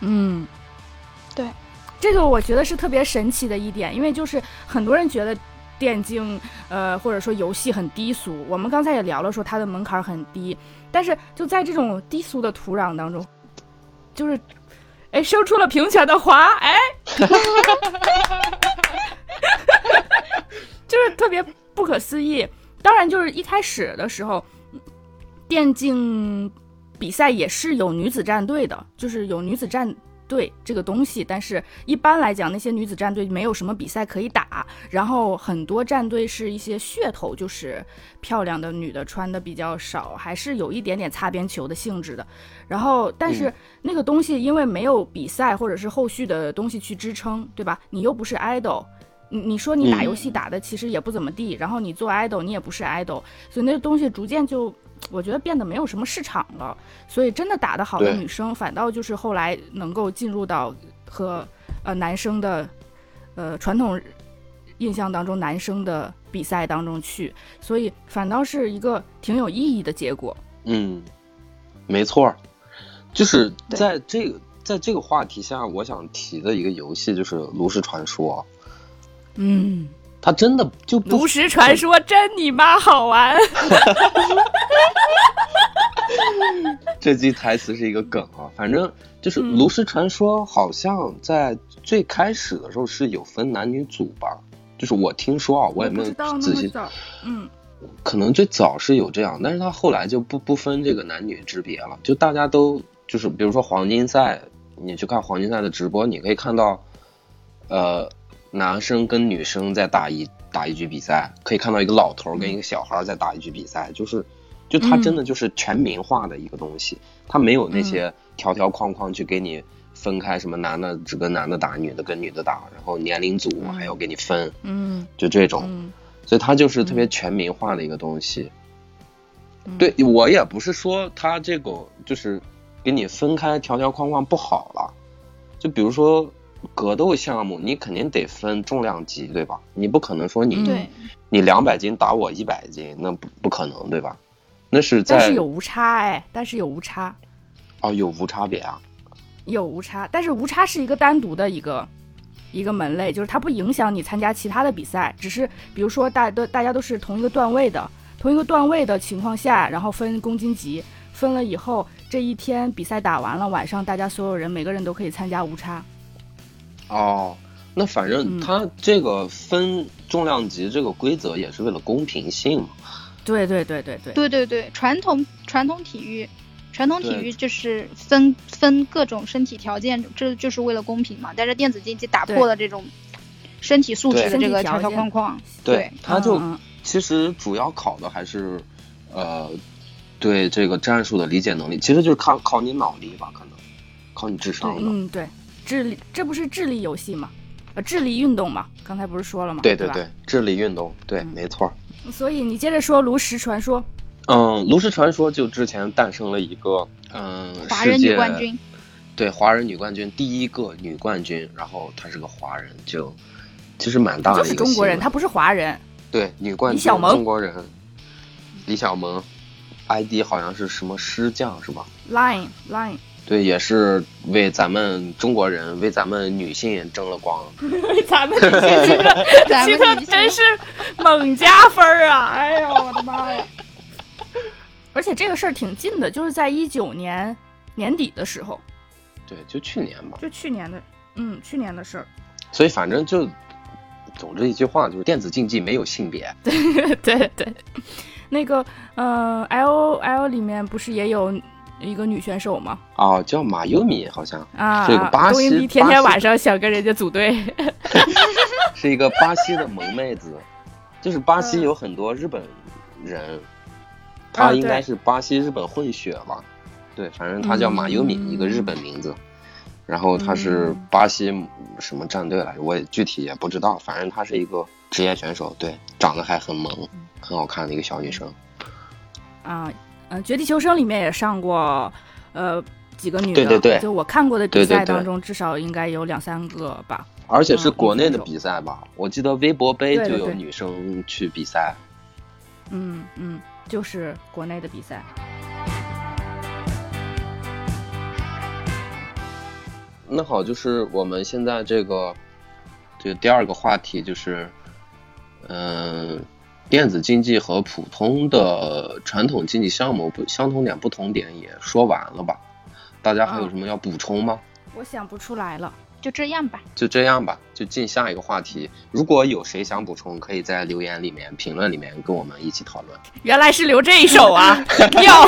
嗯，对，这个我觉得是特别神奇的一点，因为就是很多人觉得电竞，呃，或者说游戏很低俗。我们刚才也聊了，说它的门槛很低，但是就在这种低俗的土壤当中，就是，哎，生出了平权的花，哎，就是特别不可思议。当然，就是一开始的时候，电竞比赛也是有女子战队的，就是有女子战队这个东西。但是一般来讲，那些女子战队没有什么比赛可以打，然后很多战队是一些噱头，就是漂亮的女的穿的比较少，还是有一点点擦边球的性质的。然后，但是嗯那个东西因为没有比赛或者是后续的东西去支撑，对吧？你又不是 idol。你你说你打嗯。游戏打的其实也不怎么地，然后你做 idol 你也不是 idol，所以那个东西逐渐就我觉得变得没有什么市场了。所以真的打得好的女生，反倒就是后来能够进入到和呃男生的呃传统印象当中男生的比赛当中去，所以反倒是一个挺有意义的结果。嗯，没错儿，就是在这个在这个话题下，我想提的一个游戏就是《炉石传说》，嗯，他真的就不炉石传说真你妈好玩。这句台词是一个梗啊，反正就是嗯《炉石传说》好像在最开始的时候是有分男女组吧，就是我听说啊，我也没有仔细，嗯。可能最早是有这样，但是他后来就不不分这个男女之别了，就大家都就是比如说黄金赛，你去看黄金赛的直播，你可以看到，呃，男生跟女生在打一打一局比赛，可以看到一个老头跟一个小孩在打一局比赛，就是就他真的就是全民化的一个东西，他没有那些条条框框去给你分开，什么男的只跟男的打，女的跟女的打，然后年龄组还要给你分，嗯。就这种，嗯。所以它就是特别全民化的一个东西。嗯。对我也不是说他这个就是给你分开条条框框不好了，就比如说格斗项目，你肯定得分重量级，对吧？你不可能说你、你两百斤打我一百斤，那不不可能，对吧？那是在但是有无差哎，但是有无差，哦有无差别啊，有无差，但是无差是一个单独的一个一个门类，就是它不影响你参加其他的比赛，只是比如说大都大家都是同一个段位的，同一个段位的情况下，然后分公斤级，分了以后这一天比赛打完了，晚上大家所有人每个人都可以参加无差。哦，那反正嗯它这个分重量级这个规则也是为了公平性嘛。对对对对对，对对对，传统传统体育，传统体育就是分分各种身体条件，这就是为了公平嘛。但是电子竞技打破了这种身体素质的这身体个条条框框。对，它就其实主要考的还是呃对这个战术的理解能力，其实就是考考你脑力吧，可能考你智商的。嗯对，智力这不是智力游戏吗？呃，智力运动嘛，刚才不是说了吗？吧对对对，智力运动，对，嗯没错。所以你接着说炉石传说，嗯，炉石传说就之前诞生了一个嗯华人世界女冠军，对华人女冠军第一个女冠军，然后她是个华人，就其实蛮大的就是一个中国人，她不是华人。对女冠军李小萌中国人，李小萌，ID 好像是什么师匠是吧？Line Line，对，也是为咱们中国人为咱们女性争了光。咱们这个咱这们女性个 真是猛加分儿啊！哎呦，我的妈呀！而且这个事儿挺近的，就是在一九年年底的时候，对，就去年吧。就去年的，嗯，去年的事儿。所以反正就总之一句话，就是电子竞技没有性别。对对，那个呃，L L 里面不是也有一个女选手吗？哦，叫马优米，好像啊，是一个巴西天天晚上想跟人家组队。是一个巴西的萌妹子，就是巴西嗯有很多日本人，啊她应该是巴西日本混血吧？对，反正她叫马优米，嗯一个日本名字。然后她是嗯巴西什么战队来着？我也具体也不知道，反正她是一个职业选手，对，长得还很萌，很好看的一个小女生。啊，嗯、绝地求生》里面也上过，呃，几个女的，对对对就我看过的比赛当中，至少应该有两三个吧。而且是嗯国内的比赛吧？我记得微博杯就有女生去比赛。嗯嗯，就是国内的比赛。那好，就是我们现在这个这个第二个话题就是，嗯、电子竞技和普通的传统竞技项目不相同点、不同点也说完了吧？大家还有什么要补充吗？我想不出来了。就这样吧。就这样吧，就进下一个话题。如果有谁想补充，可以在留言里面、评论里面跟我们一起讨论。原来是留这一手啊！要，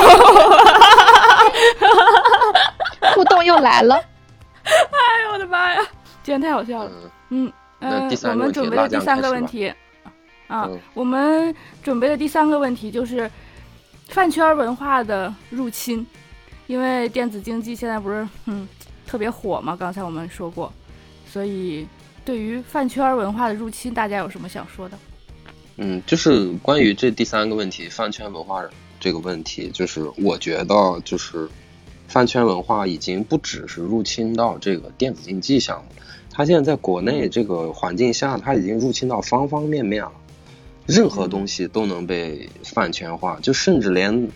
互动又来了，哎呦我的妈呀，今天太好笑了。嗯，那第，三我们个问题准备的第三开始吧个问题啊嗯，我们准备的第三个问题就是饭圈文化的入侵，因为电子竞技现在不是嗯特别火嘛，刚才我们说过，所以对于饭圈文化的入侵，大家有什么想说的？嗯，就是关于这第三个问题，饭圈文化这个问题，就是我觉得就是饭圈文化已经不只是入侵到这个电子竞技项目，它现在在国内这个环境下，它已经入侵到方方面面了，任何东西都能被饭圈化，就甚至连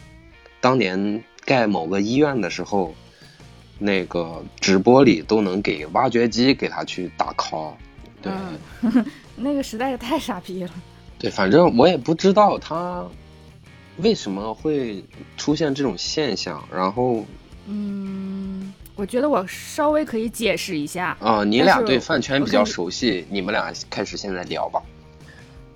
当年盖某个医院的时候，那个直播里都能给挖掘机给他去打 call，对。嗯 那个实在是太傻逼了。对，反正我也不知道他为什么会出现这种现象。然后嗯，我觉得我稍微可以解释一下。啊、你俩对饭圈比较熟悉，你们俩开始现在聊吧，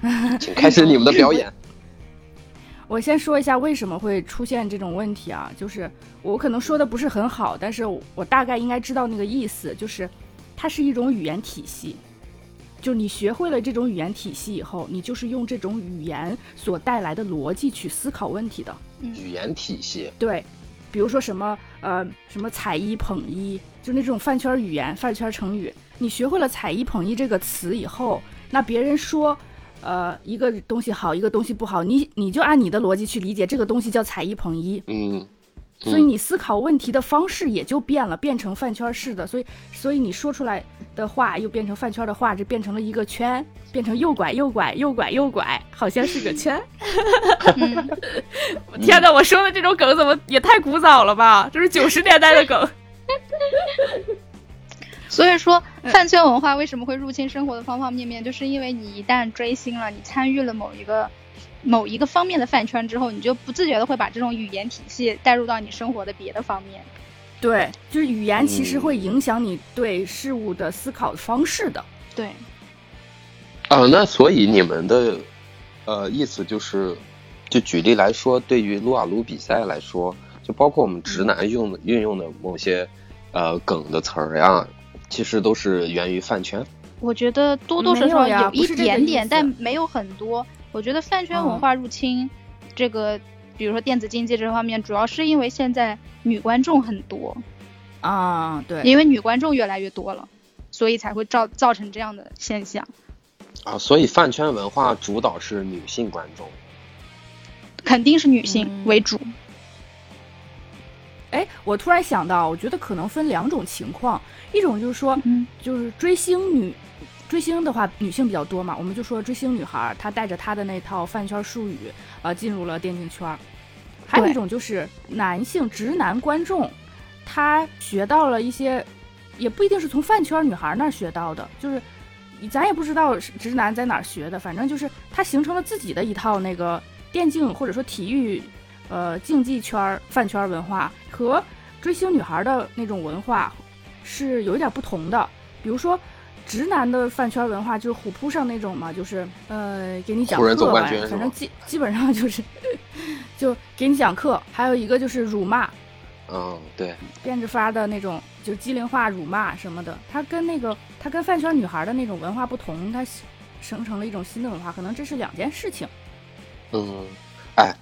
请开始你们的表演。我先说一下为什么会出现这种问题啊，就是我可能说的不是很好，但是我大概应该知道那个意思，就是它是一种语言体系，就是你学会了这种语言体系以后，你就是用这种语言所带来的逻辑去思考问题的。语言体系。对，比如说什么呃什么踩一捧一，就那种饭圈语言、饭圈成语。你学会了“踩一捧一”这个词以后，那别人说，呃，一个东西好，一个东西不好，你你就按你的逻辑去理解，这个东西叫“踩一捧一”。嗯，所以你思考问题的方式也就变了，变成饭圈式的。所以，所以你说出来的话又变成饭圈的话，这变成了一个圈，变成右拐右拐右拐右拐，好像是个圈。天哪，我说的这种梗怎么也太古早了吧？这是九十年代的梗。所以说，饭圈文化为什么会入侵生活的方方面面？就是因为你一旦追星了，你参与了某一个某一个方面的饭圈之后，你就不自觉的会把这种语言体系带入到你生活的别的方面。对，就是语言其实会影响你对事物的思考方式的。对。啊，那所以你们的呃意思就是，就举例来说，对于撸啊撸比赛来说，就包括我们直男用的运用的某些呃梗的词儿呀。其实都是源于饭圈，我觉得多多少少有一点点，但没有很多。我觉得饭圈文化入侵这个，比如说电子竞技这方面，主要是因为现在女观众很多啊，对，因为女观众越来越多了，所以才会造造成这样的现象啊。所以饭圈文化主导是女性观众，肯定是女性为主。哎，我突然想到，我觉得可能分两种情况，一种就是说，嗯就是追星女，追星的话女性比较多嘛，我们就说追星女孩，她带着她的那套饭圈术语，呃，进入了电竞圈。还有一种就是男性直男观众，他学到了一些，也不一定是从饭圈女孩那儿学到的，就是咱也不知道直男在哪儿学的，反正就是他形成了自己的一套那个电竞或者说体育。呃，竞技圈饭圈文化和追星女孩的那种文化是有一点不同的。比如说，直男的饭圈文化就是虎扑上那种嘛，就是呃，给你讲课，反正基基本上就是 就给你讲课。还有一个就是辱骂，嗯，对，变着法的那种，就机灵化辱骂什么的。它跟那个它跟饭圈女孩的那种文化不同，它形成了一种新的文化，可能这是两件事情。嗯，哎。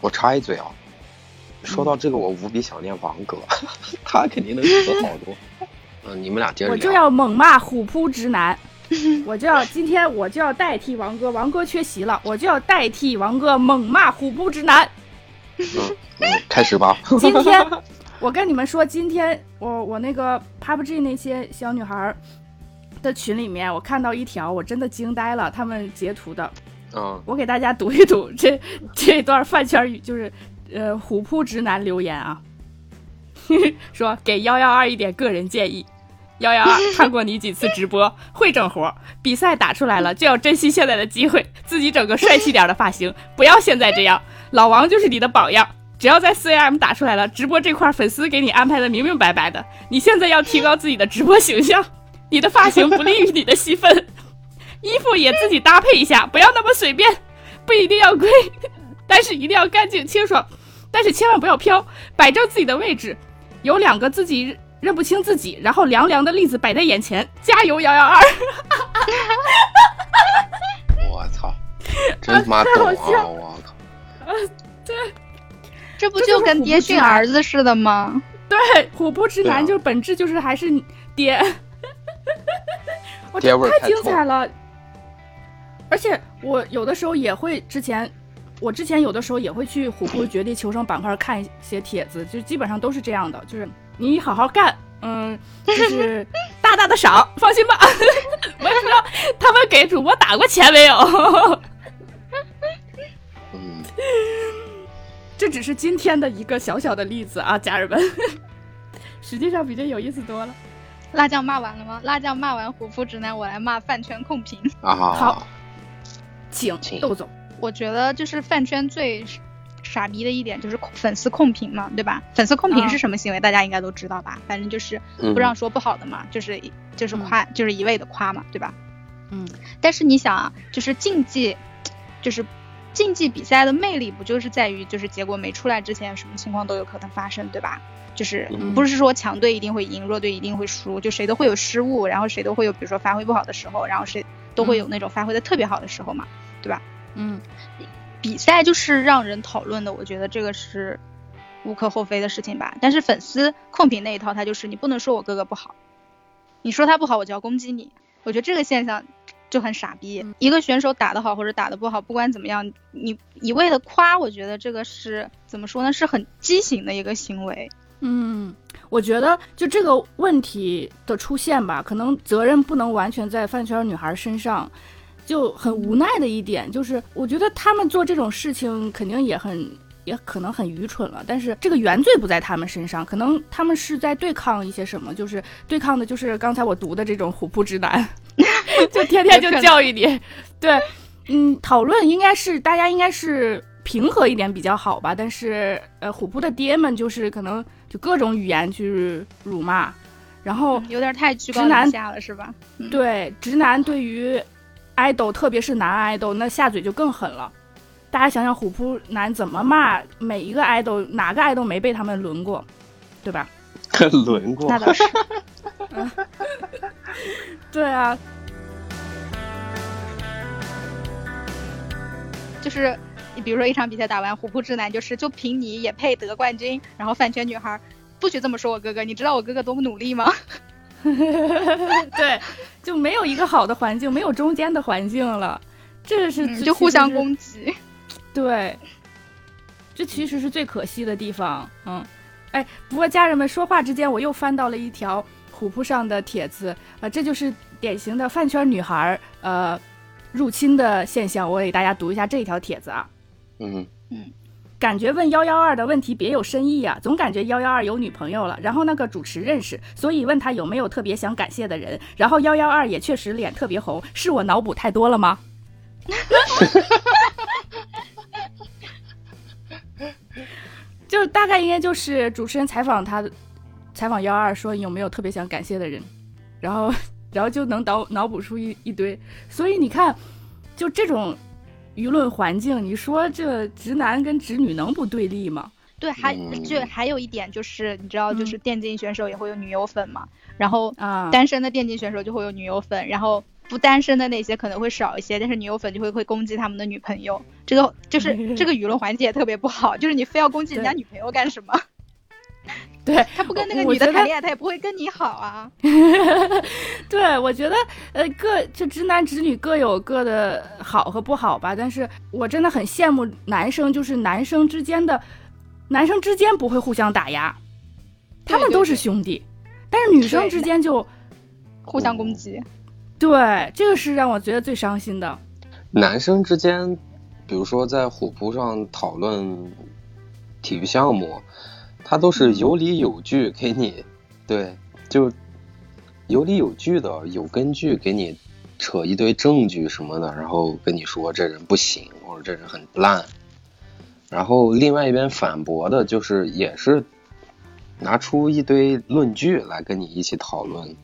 我插一嘴啊，说到这个，我无比想念王哥，他肯定能说好多。嗯，你们俩接着我就要猛骂虎扑直男，我就要今天我就要代替王哥，王哥缺席了，我就要代替王哥猛骂虎扑直男。嗯，开始吧。今天我跟你们说，今天我我那个 PUBG 那些小女孩的群里面，我看到一条，我真的惊呆了，他们截图的。嗯，我给大家读一读 这这段饭圈语，就是呃虎扑直男留言啊，说给幺幺二一点个人建议，幺幺二看过你几次直播，会整活，比赛打出来了就要珍惜现在的机会，自己整个帅气点的发型，不要现在这样。老王就是你的榜样，只要在 C M 打出来了，直播这块粉丝给你安排的明明白白的，你现在要提高自己的直播形象，你的发型不利于你的戏份。衣服也自己搭配一下，不要那么随便，不一定要贵，但是一定要干净清爽，但是千万不要飘，摆正自己的位置。有两个自己认不清自己，然后凉凉的例子摆在眼前，加油幺幺二！我操，真他妈懂啊！我靠，对，这不就跟爹训儿子似的吗？对，虎扑直男就本质就是还是爹，我太精彩了。而且我有的时候也会，之前我之前有的时候也会去虎扑绝地求生板块看一些帖子，就基本上都是这样的，就是你好好干，嗯，就是大大的赏，放心吧。我也不知道他们给主播打过钱没有。嗯，这只是今天的一个小小的例子啊，家人们，实际上比这有意思多了。辣酱骂完了吗？辣酱骂完虎扑直男，我来骂饭圈控评啊，好。请豆总，我觉得就是饭圈最傻逼的一点就是粉丝控评嘛，对吧？粉丝控评是什么行为？大家应该都知道吧？反正就是不让说不好的嘛，就是就是夸，就是一味的夸嘛，对吧？嗯。但是你想啊，就是竞技，就是竞技比赛的魅力不就是在于，就是结果没出来之前，什么情况都有可能发生，对吧？就是不是说强队一定会赢，弱队一定会输，就谁都会有失误，然后谁都会有比如说发挥不好的时候，然后谁。都会有那种发挥的特别好的时候嘛，对吧？嗯，比赛就是让人讨论的，我觉得这个是无可厚非的事情吧。但是粉丝控评那一套，他就是你不能说我哥哥不好，你说他不好，我就要攻击你。我觉得这个现象就很傻逼。一个选手打得好或者打得不好，不管怎么样，你一味的夸，我觉得这个是怎么说呢？是很畸形的一个行为。嗯，我觉得就这个问题的出现吧，可能责任不能完全在饭圈女孩身上，就很无奈的一点就是，我觉得他们做这种事情肯定也很，也可能很愚蠢了。但是这个原罪不在他们身上，可能他们是在对抗一些什么，就是对抗的就是刚才我读的这种虎扑直男，就天天就教育你。对，嗯，讨论应该是大家应该是平和一点比较好吧。但是呃，虎扑的爹们就是可能。就各种语言去辱骂，然后有点太居高临下了，是吧？对，直男对于爱豆，特别是男爱豆，那下嘴就更狠了。大家想想，虎扑男怎么骂每一个爱豆，哪个爱豆没被他们轮过，对吧？轮过，那倒是。对啊，就是。你比如说一场比赛打完，虎扑直男就是就凭你也配得冠军，然后饭圈女孩不许这么说我哥哥，你知道我哥哥多么努力吗？对，就没有一个好的环境，没有中间的环境了，这是就互相攻击。对，这其实是最可惜的地方。嗯，哎，不过家人们说话之间，我又翻到了一条虎扑上的帖子，啊，这就是典型的饭圈女孩呃入侵的现象。我给大家读一下这条帖子啊。嗯嗯，感觉问幺幺二的问题别有深意啊，总感觉幺幺二有女朋友了，然后那个主持认识，所以问他有没有特别想感谢的人，然后幺幺二也确实脸特别红，是我脑补太多了吗？就大概应该就是主持人采访他，采访幺二说有没有特别想感谢的人，然后然后就能脑脑补出一一堆，所以你看，就这种。舆论环境，你说这直男跟直女能不对立吗？对，还就还有一点就是，你知道，就是电竞选手也会有女友粉嘛。然后啊，单身的电竞选手就会有女友粉，然后不单身的那些可能会少一些，但是女友粉就会会攻击他们的女朋友。这个就是 这个舆论环境也特别不好，就是你非要攻击人家女朋友干什么？对他不跟那个女的谈恋爱，他也不会跟你好啊。对，我觉得呃，各就直男直女各有各的好和不好吧。但是我真的很羡慕男生，就是男生之间的，男生之间不会互相打压，他们都是兄弟。但是女生之间就互相攻击。对，这个是让我觉得最伤心的。男生之间，比如说在虎扑上讨论体育项目。他都是有理有据给你，对，就有理有据的，有根据给你扯一堆证据什么的，然后跟你说这人不行或者这人很烂，然后另外一边反驳的就是也是拿出一堆论据来跟你一起讨论。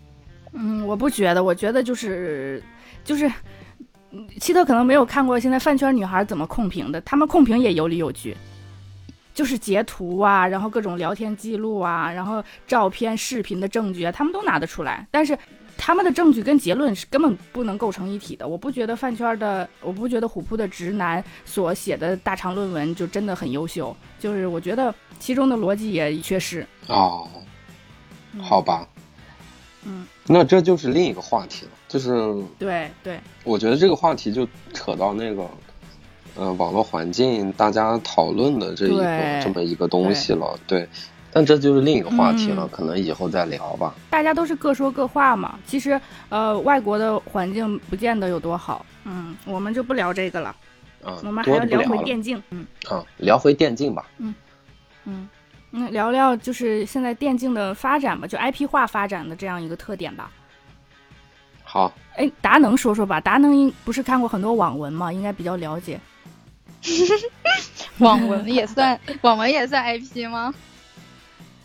嗯，我不觉得，我觉得就是就是，希特可能没有看过现在饭圈女孩怎么控评的，他们控评也有理有据。就是截图啊，然后各种聊天记录啊，然后照片、视频的证据啊，他们都拿得出来。但是他们的证据跟结论是根本不能构成一体的。我不觉得饭圈的，我不觉得虎扑的直男所写的大长论文就真的很优秀。就是我觉得其中的逻辑也缺失。哦，好吧，嗯，那这就是另一个话题了。就是对对，我觉得这个话题就扯到那个。呃，网络环境大家讨论的这一个这么一个东西了，对，但这就是另一个话题了，可能以后再聊吧。大家都是各说各话嘛，其实呃，外国的环境不见得有多好，嗯，我们就不聊这个了，嗯，我们还要聊回电竞，嗯，啊，聊回电竞吧，嗯嗯嗯，聊聊就是现在电竞的发展吧，就 IP 化发展的这样一个特点吧。好，哎，达能说说吧，达能不是看过很多网文嘛，应该比较了解。网文也算网文也算 IP 吗？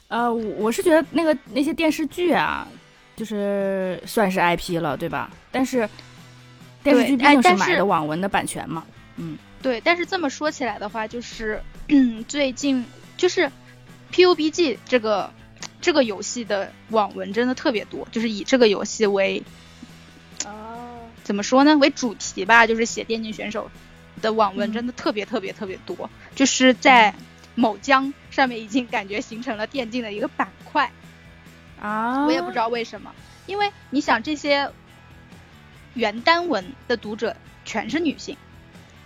呃，我是觉得那个那些电视剧啊，就是算是 IP 了，对吧？但是电视剧毕竟是买的网文的版权嘛，嗯，对。但是这么说起来的话，就是嗯，最近就是 PUBG 这个这个游戏的网文真的特别多，就是以这个游戏为哦，怎么说呢？为主题吧，就是写电竞选手。的网文真的特别特别特别多，就是在某江上面已经感觉形成了电竞的一个板块。啊，我也不知道为什么，因为你想这些原单文的读者全是女性，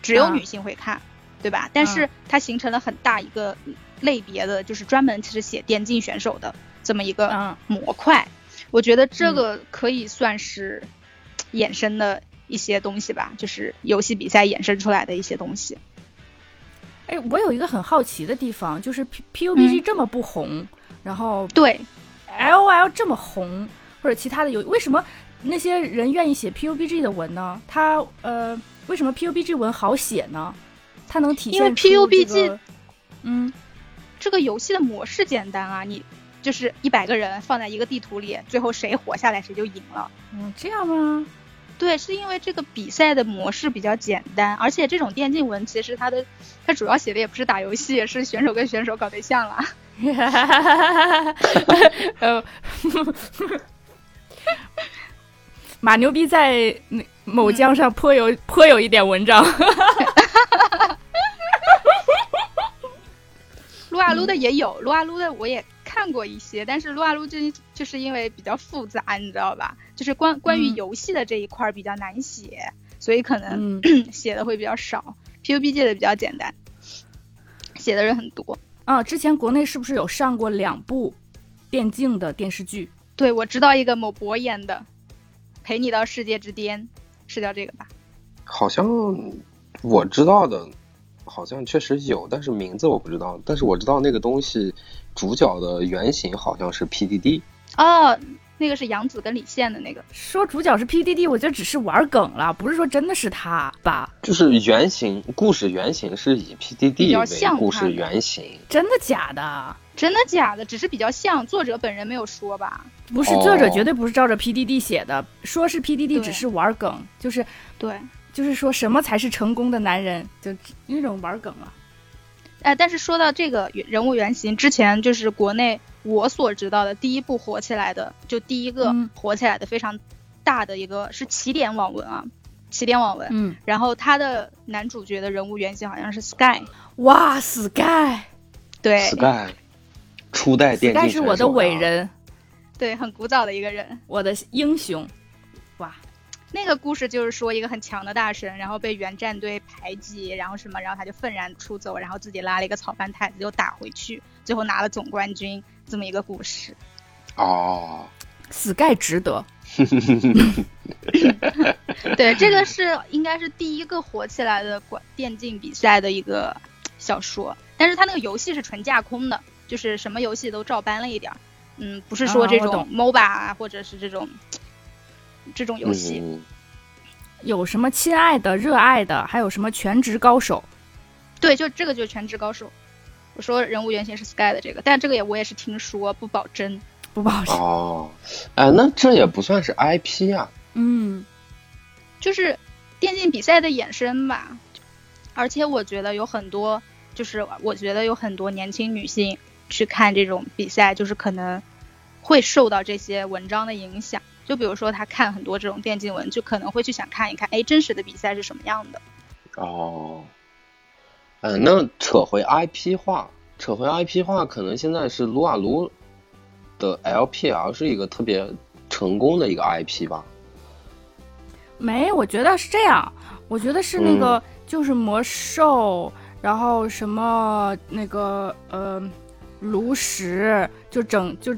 只有啊女性会看，对吧？但是它形成了很大一个类别的，就是专门其实写电竞选手的这么一个嗯模块。我觉得这个可以算是衍生的一些东西吧，就是游戏比赛衍生出来的一些东西。哎，我有一个很好奇的地方，就是 P P U B G 嗯这么不红，然后对，L O L 这么红，或者其他的游为什么那些人愿意写 P U B G 的文呢？它呃，为什么 P U B G 文好写呢？它能体现因为 PUBG 嗯这个游戏的模式简单啊，你就是一百个人放在一个地图里，最后谁活下来谁就赢了。嗯这样吗？对，是因为这个比赛的模式比较简单，而且这种电竞文其实它的它主要写的也不是打游戏，是选手跟选手搞对象啦。呃，马牛逼在那某江上颇有颇有一点文章。撸啊撸的也有，撸啊撸的我也看过一些，但是撸啊撸就就是因为比较复杂，你知道吧？就是关关于嗯游戏的这一块儿比较难写，所以可能、嗯 写的会比较少。PUBG 的比较简单，写的人很多。啊，之前国内是不是有上过两部电竞的电视剧？对，我知道一个某博演的，《陪你到世界之巅》，是叫这个吧？好像我知道的，好像确实有，但是名字我不知道。但是我知道那个东西主角的原型好像是 PDD。哦，那个是杨紫跟李现的那个。说主角是 PDD，我觉得只是玩梗了，不是说真的是他吧？就是原型故事原型是以 PDD 为故事原型，真的假的？真的假的？只是比较像，作者本人没有说吧？不是，哦作者绝对不是照着 PDD 写的，说是 PDD 只是玩梗，就是对，就是说什么才是成功的男人，就那种玩梗了。哎，但是说到这个人物原型，之前就是国内我所知道的第一部火起来的，就第一个嗯火起来的非常大的一个是起点网文啊，起点网文。嗯，然后他的男主角的人物原型好像是 Sky，哇，Sky，Sky 对 Sky 初代电竞是我的伟。人，对，很古早的一个人。我的英雄。哇，那个故事就是说一个很强的大神，然后被原战队排挤，然后什么，然后他就愤然出走，然后自己拉了一个草饭太子又打回去，最后拿了总冠军，这么一个故事。哦，死盖值得。对，这个是应该是第一个火起来的管电竞比赛的一个小说，但是他那个游戏是纯架空的，就是什么游戏都照搬了一点儿，嗯，不是说这种 MOBA 啊，或者是这种这种游戏。嗯，有什么亲爱的、热爱的，还有什么全职高手？对，就这个就是全职高手。我说人物原型是 Sky 的这个，但这个也我也是听说，不保真。不保真。哦，哎，那这也不算是 IP 啊。嗯，就是电竞比赛的衍生吧。而且我觉得有很多，就是我觉得有很多年轻女性去看这种比赛，就是可能会受到这些文章的影响。就比如说，他看很多这种电竞文，就可能会去想看一看，哎，真实的比赛是什么样的。哦，嗯，那扯回 IP 化，扯回 IP 化，可能现在是撸啊撸的 LPL 是一个特别成功的一个 IP 吧。没，我觉得是这样。我觉得是那个，就是魔兽，然后什么那个呃，炉石，就整就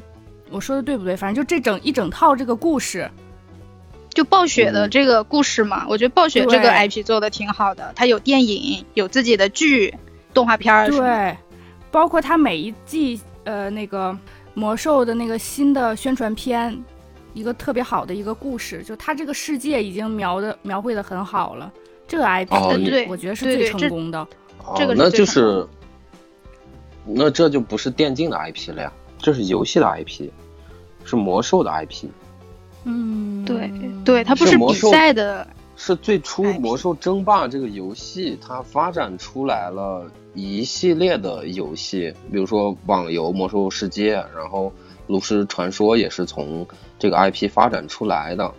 我说的对不对？反正就这整一整套这个故事，就暴雪的嗯这个故事嘛，我觉得暴雪这个 IP 做的挺好的，它有电影，有自己的剧、动画片儿。对，包括它每一季呃那个魔兽的那个新的宣传片，一个特别好的一个故事，就它这个世界已经描的描绘的很好了。这个 IP，、对我觉得是最成功的。哦，这个是那就是，那这就不是电竞的 IP 了呀，这是游戏的 IP，是魔兽的 IP，嗯，对对，它不是比是魔兽赛的，是最初《魔兽争霸》这个游戏它发展出来了一系列的游戏，比如说网游《魔兽世界》，然后炉石传说也是从这个 IP 发展出来的。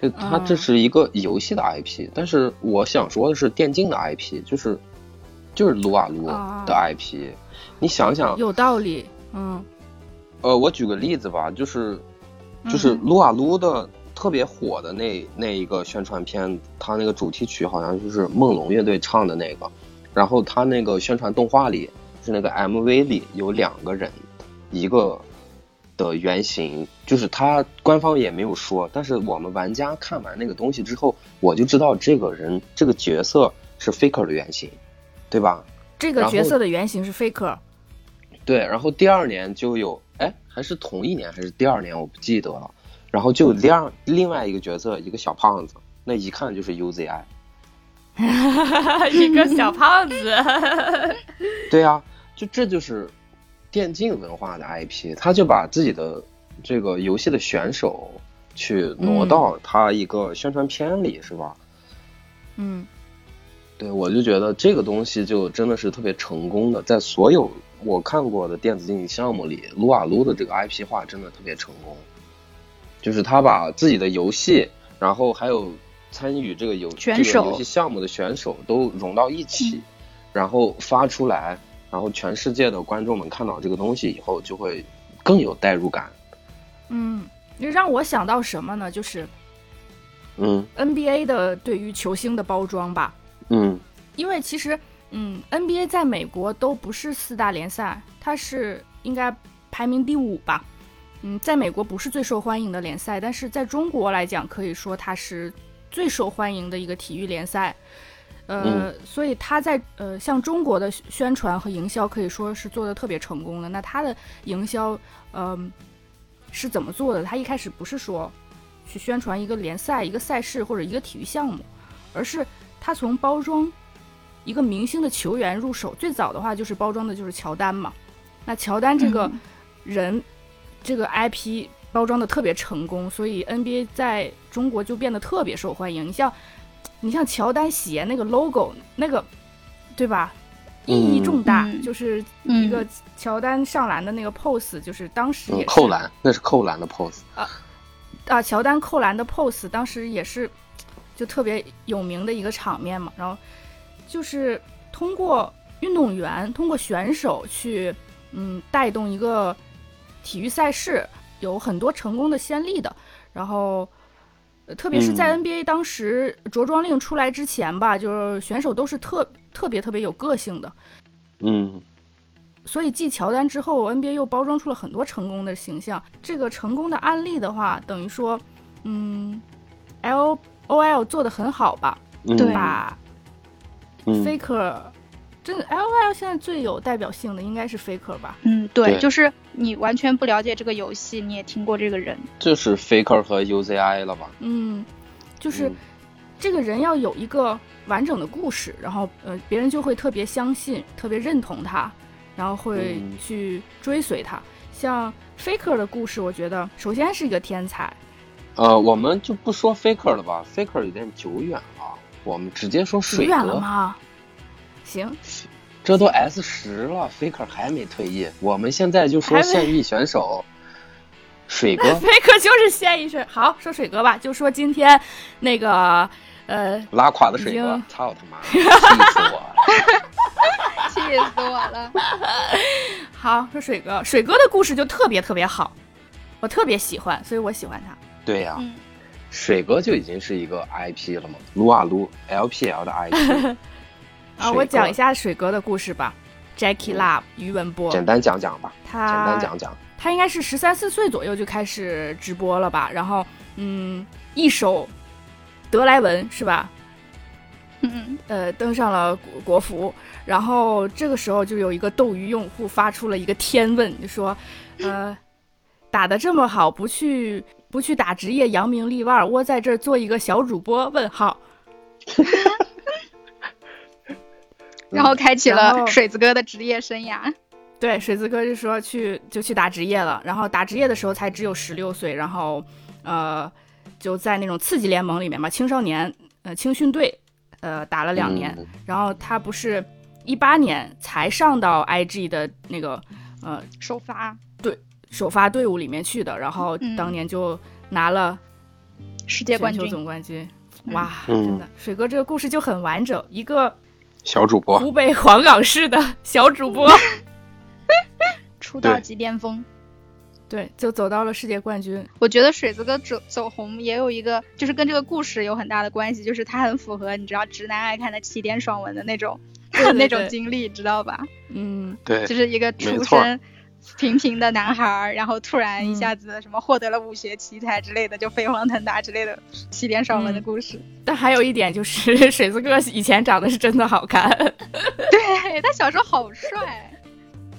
就它这是一个游戏的 IP，、但是我想说的是电竞的 IP，就是就是撸啊撸啊的 IP。你想想，有道理，嗯呃，我举个例子吧，就是就是嗯。撸啊撸的特别火的那那一个宣传片，它那个主题曲好像就是梦龙乐队唱的那个，然后它那个宣传动画里，就是那个 MV 里有两个人，一个的原型，就是他官方也没有说，但是我们玩家看完那个东西之后，我就知道这个人这个角色是 Faker 的原型，对吧？这个角色的原型是 Faker，对，然后第二年就有，哎，还是同一年还是第二年，我不记得了。然后就有另二另外一个角色，一个小胖子，那一看就是 UZI。一个小胖子，对啊，就这就是电竞文化的 IP，他就把自己的这个游戏的选手去挪嗯到他一个宣传片里，是吧？嗯对，我就觉得这个东西就真的是特别成功的，在所有我看过的电子竞技项目里，撸啊撸的这个 IP 化真的特别成功。就是他把自己的游戏，然后还有参与这个游这个游戏项目的选手都融到一起，然后发出来，然后全世界的观众们看到这个东西以后，就会更有代入感。嗯，让我想到什么呢？就是嗯 NBA 的对于球星的包装吧，嗯因为其实，嗯，NBA 在美国都不是四大联赛，它是应该排名第五吧。嗯，在美国不是最受欢迎的联赛，但是在中国来讲，可以说它是最受欢迎的一个体育联赛。呃，所以它在呃像中国的宣传和营销可以说是做的特别成功的。那它的营销，嗯、是怎么做的？它一开始不是说去宣传一个联赛、一个赛事或者一个体育项目，而是它从包装一个明星的球员入手。最早的话就是包装的就是乔丹嘛。那乔丹这个嗯人，这个 IP 包装的特别成功，所以 NBA 在中国就变得特别受欢迎。你像，你像乔丹鞋那个 logo，那个，对吧？意义重大，嗯就是嗯一个乔丹上篮的那个 pose，就是当时也嗯，是扣篮那是扣篮的 pose 啊。啊，乔丹扣篮的 pose 当时也是就特别有名的一个场面嘛。然后就是通过运动员、通过选手去嗯带动一个体育赛事，有很多成功的先例的。然后。呃特别是在嗯 NBA 当时着装令出来之前吧，就是选手都是特特别特别有个性的，嗯所以继乔丹之后，NBA 又包装出了很多成功的形象。这个成功的案例的话，等于说，嗯，L O L 做的很好吧，嗯，对把嗯 Faker，真的 L O L 现在最有代表性的应该是 Faker 吧？嗯，对，对就是你完全不了解这个游戏，你也听过这个人，这是 Faker 和 UZI 了吧？嗯，就是嗯这个人要有一个完整的故事，然后呃，别人就会特别相信、特别认同他，然后会嗯去追随他。像 Faker 的故事，我觉得首先是一个天才，呃，我们就不说 Faker 了吧，Faker 有点久远了，我们直接说水远了哥。吗？行，这都 S 十了，Faker 还没退役，我们现在就说现役选手水哥 Faker 就是现役水。好，说水哥吧，就说今天那个呃，拉垮的水哥，操他妈，气死我了！气死我了。好说水哥，水哥的故事就特别特别好，我特别喜欢，所以我喜欢他。对呀、嗯水哥就已经是一个 IP 了嘛，撸啊撸 LPL 的 IP 啊，我讲一下，水哥的故事吧。Jackie Love 于文波，简单讲讲吧，他简单讲讲。他应该是十三四岁左右就开始直播了吧？然后，嗯，一首德莱文是吧？嗯，呃，登上了国国服，然后这个时候就有一个斗鱼用户发出了一个天问，就说，呃，打的这么好，不去不去打职业，扬名立万，窝在这儿做一个小主播？问号。然后开启了水子哥的职业生涯。对，水子哥就说去就去打职业了，然后打职业的时候才只有十六岁，然后呃就在那种次级联盟里面嘛，青少年呃青训队呃打了两年，嗯然后他不是一八年才上到 IG 的那个呃首发，首发队伍里面去的，然后嗯当年就拿了世界冠军总冠军。哇，嗯真的，水哥这个故事就很完整，一个小主播，湖北黄冈市的小主播，出道即巅峰。对，就走到了世界冠军。我觉得水子哥走走红也有一个，就是跟这个故事有很大的关系，就是他很符合你知道直男爱看的起点爽文的那种 对对那种经历，知道吧？嗯，对就是一个出身平平的男孩儿，然后突然一嗯下子什么获得了武学奇才之类的，就飞黄腾达之类的起点爽文的嗯故事。但还有一点就是，水子哥以前长得是真的好看。对他小时候好帅，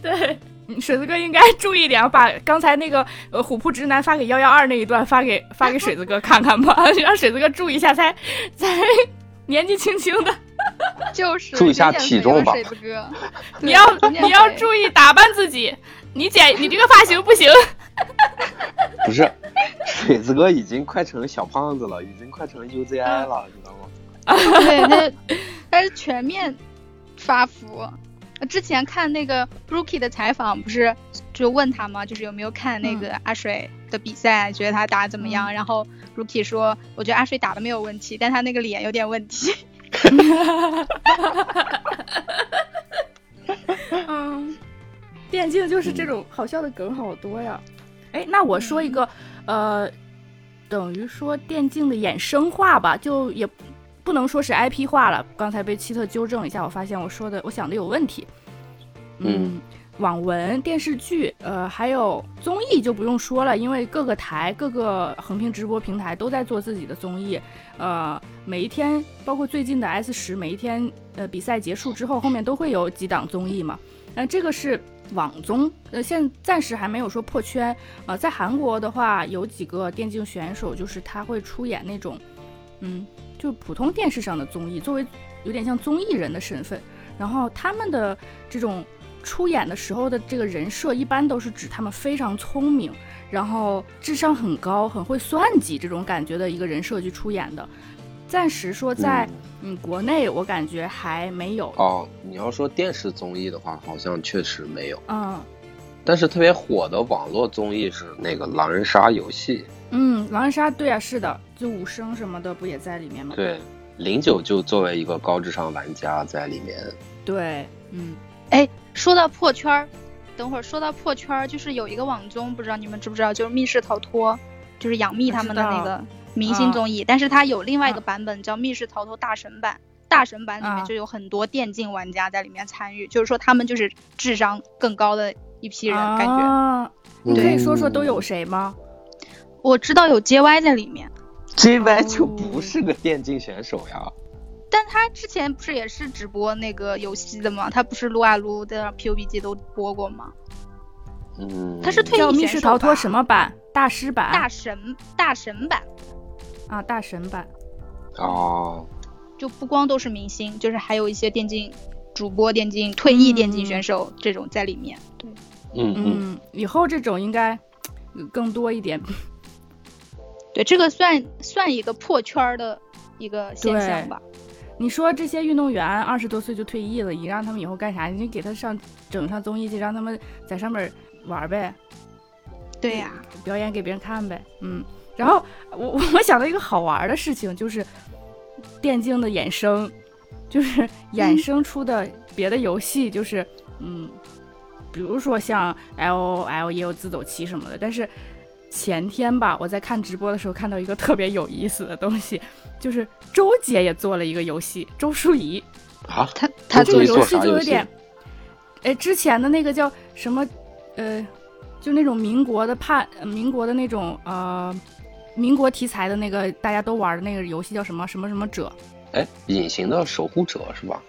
对，嗯水子哥应该注意点，把刚才那个呃虎扑直男发给幺幺二那一段发给发给水子哥看看吧，让水子哥注意一下才，才年纪轻轻的，就是注意一下减肥体重吧水子哥，你要你要注意打扮自己，你剪你这个发型不行。不是，水子哥已经快成小胖子了，已经快成 UZI 了，知道吗？对，他他 是全面发福。呃之前看那个 Rookie 的采访，不是就问他吗？就是有没有看那个阿水的比赛，觉得他打得怎么样？然后 Rookie 说，我觉得阿水打的没有问题，但他那个脸有点问题。嗯，电竞就是这种好笑的梗好多呀。哎，那我说一个，呃，等于说电竞的衍生化吧，就也不能说是 IP 化了。刚才被奇特纠正一下，我发现我说的我想的有问题。嗯网文、电视剧，呃，还有综艺就不用说了，因为各个台、各个横屏直播平台都在做自己的综艺。呃，每一天，包括最近的 S 十，每一天，呃，比赛结束之后，后面都会有几档综艺嘛。那、这个是网综，呃，现暂时还没有说破圈。呃，在韩国的话，有几个电竞选手，就是他会出演那种，嗯，就普通电视上的综艺，作为有点像综艺人的身份。然后他们的这种出演的时候的这个人设，一般都是指他们非常聪明，然后智商很高，很会算计这种感觉的一个人设去出演的。暂时说在嗯国内，我感觉还没有。哦，你要说电视综艺的话，好像确实没有。嗯但是特别火的网络综艺是那个狼人杀游戏，嗯，狼人杀对啊，是的，就武生什么的不也在里面吗？对，零九就作为一个高智商玩家在里面。对，嗯哎，说到破圈儿，等会儿说到破圈儿，就是有一个网综，不知道你们知不知道，就是密室逃脱，就是杨幂他们的那个明星综艺，但是它有另外一个啊版本叫密室逃脱大神版。大神版里啊面就有很多电竞玩家在里面参与，就是说他们就是智商更高的一批人，感觉啊，你可以说说都有嗯谁吗？我知道有 JY 在里面，JY 就不是个电竞选手呀。但他之前不是也是直播那个游戏的吗？他不是撸啊撸的 PUBG 都播过吗？嗯，他是退叫役选手密室逃脱什么版？大师版？大神大神版，啊，大神版。哦，就不光都是明星，就是还有一些电竞主播、电竞退役电竞选手这种在里面。对，嗯嗯，嗯，以后这种应该呃更多一点。对，这个算算一个破圈儿的一个现象吧。你说这些运动员二十多岁就退役了，你让他们以后干啥？你就给他上整上综艺去，让他们在上面玩呗，对呀、表演给别人看呗。嗯，然后我我 我想到一个好玩的事情，就是电竞的衍生，就是衍生出的别的游戏，就是嗯，比如说像 L O L 也有自走棋什么的，但是。前天吧，我在看直播的时候看到一个特别有意思的东西，就是周姐也做了一个游戏，周淑怡，啊，他他这个游做游戏戏就有点，哎，之前的那个叫什么，呃，就那种民国的叛，呃民国的那种呃，民国题材的那个大家都玩的那个游戏叫什么什么什么者哎，隐形的守护者是吧？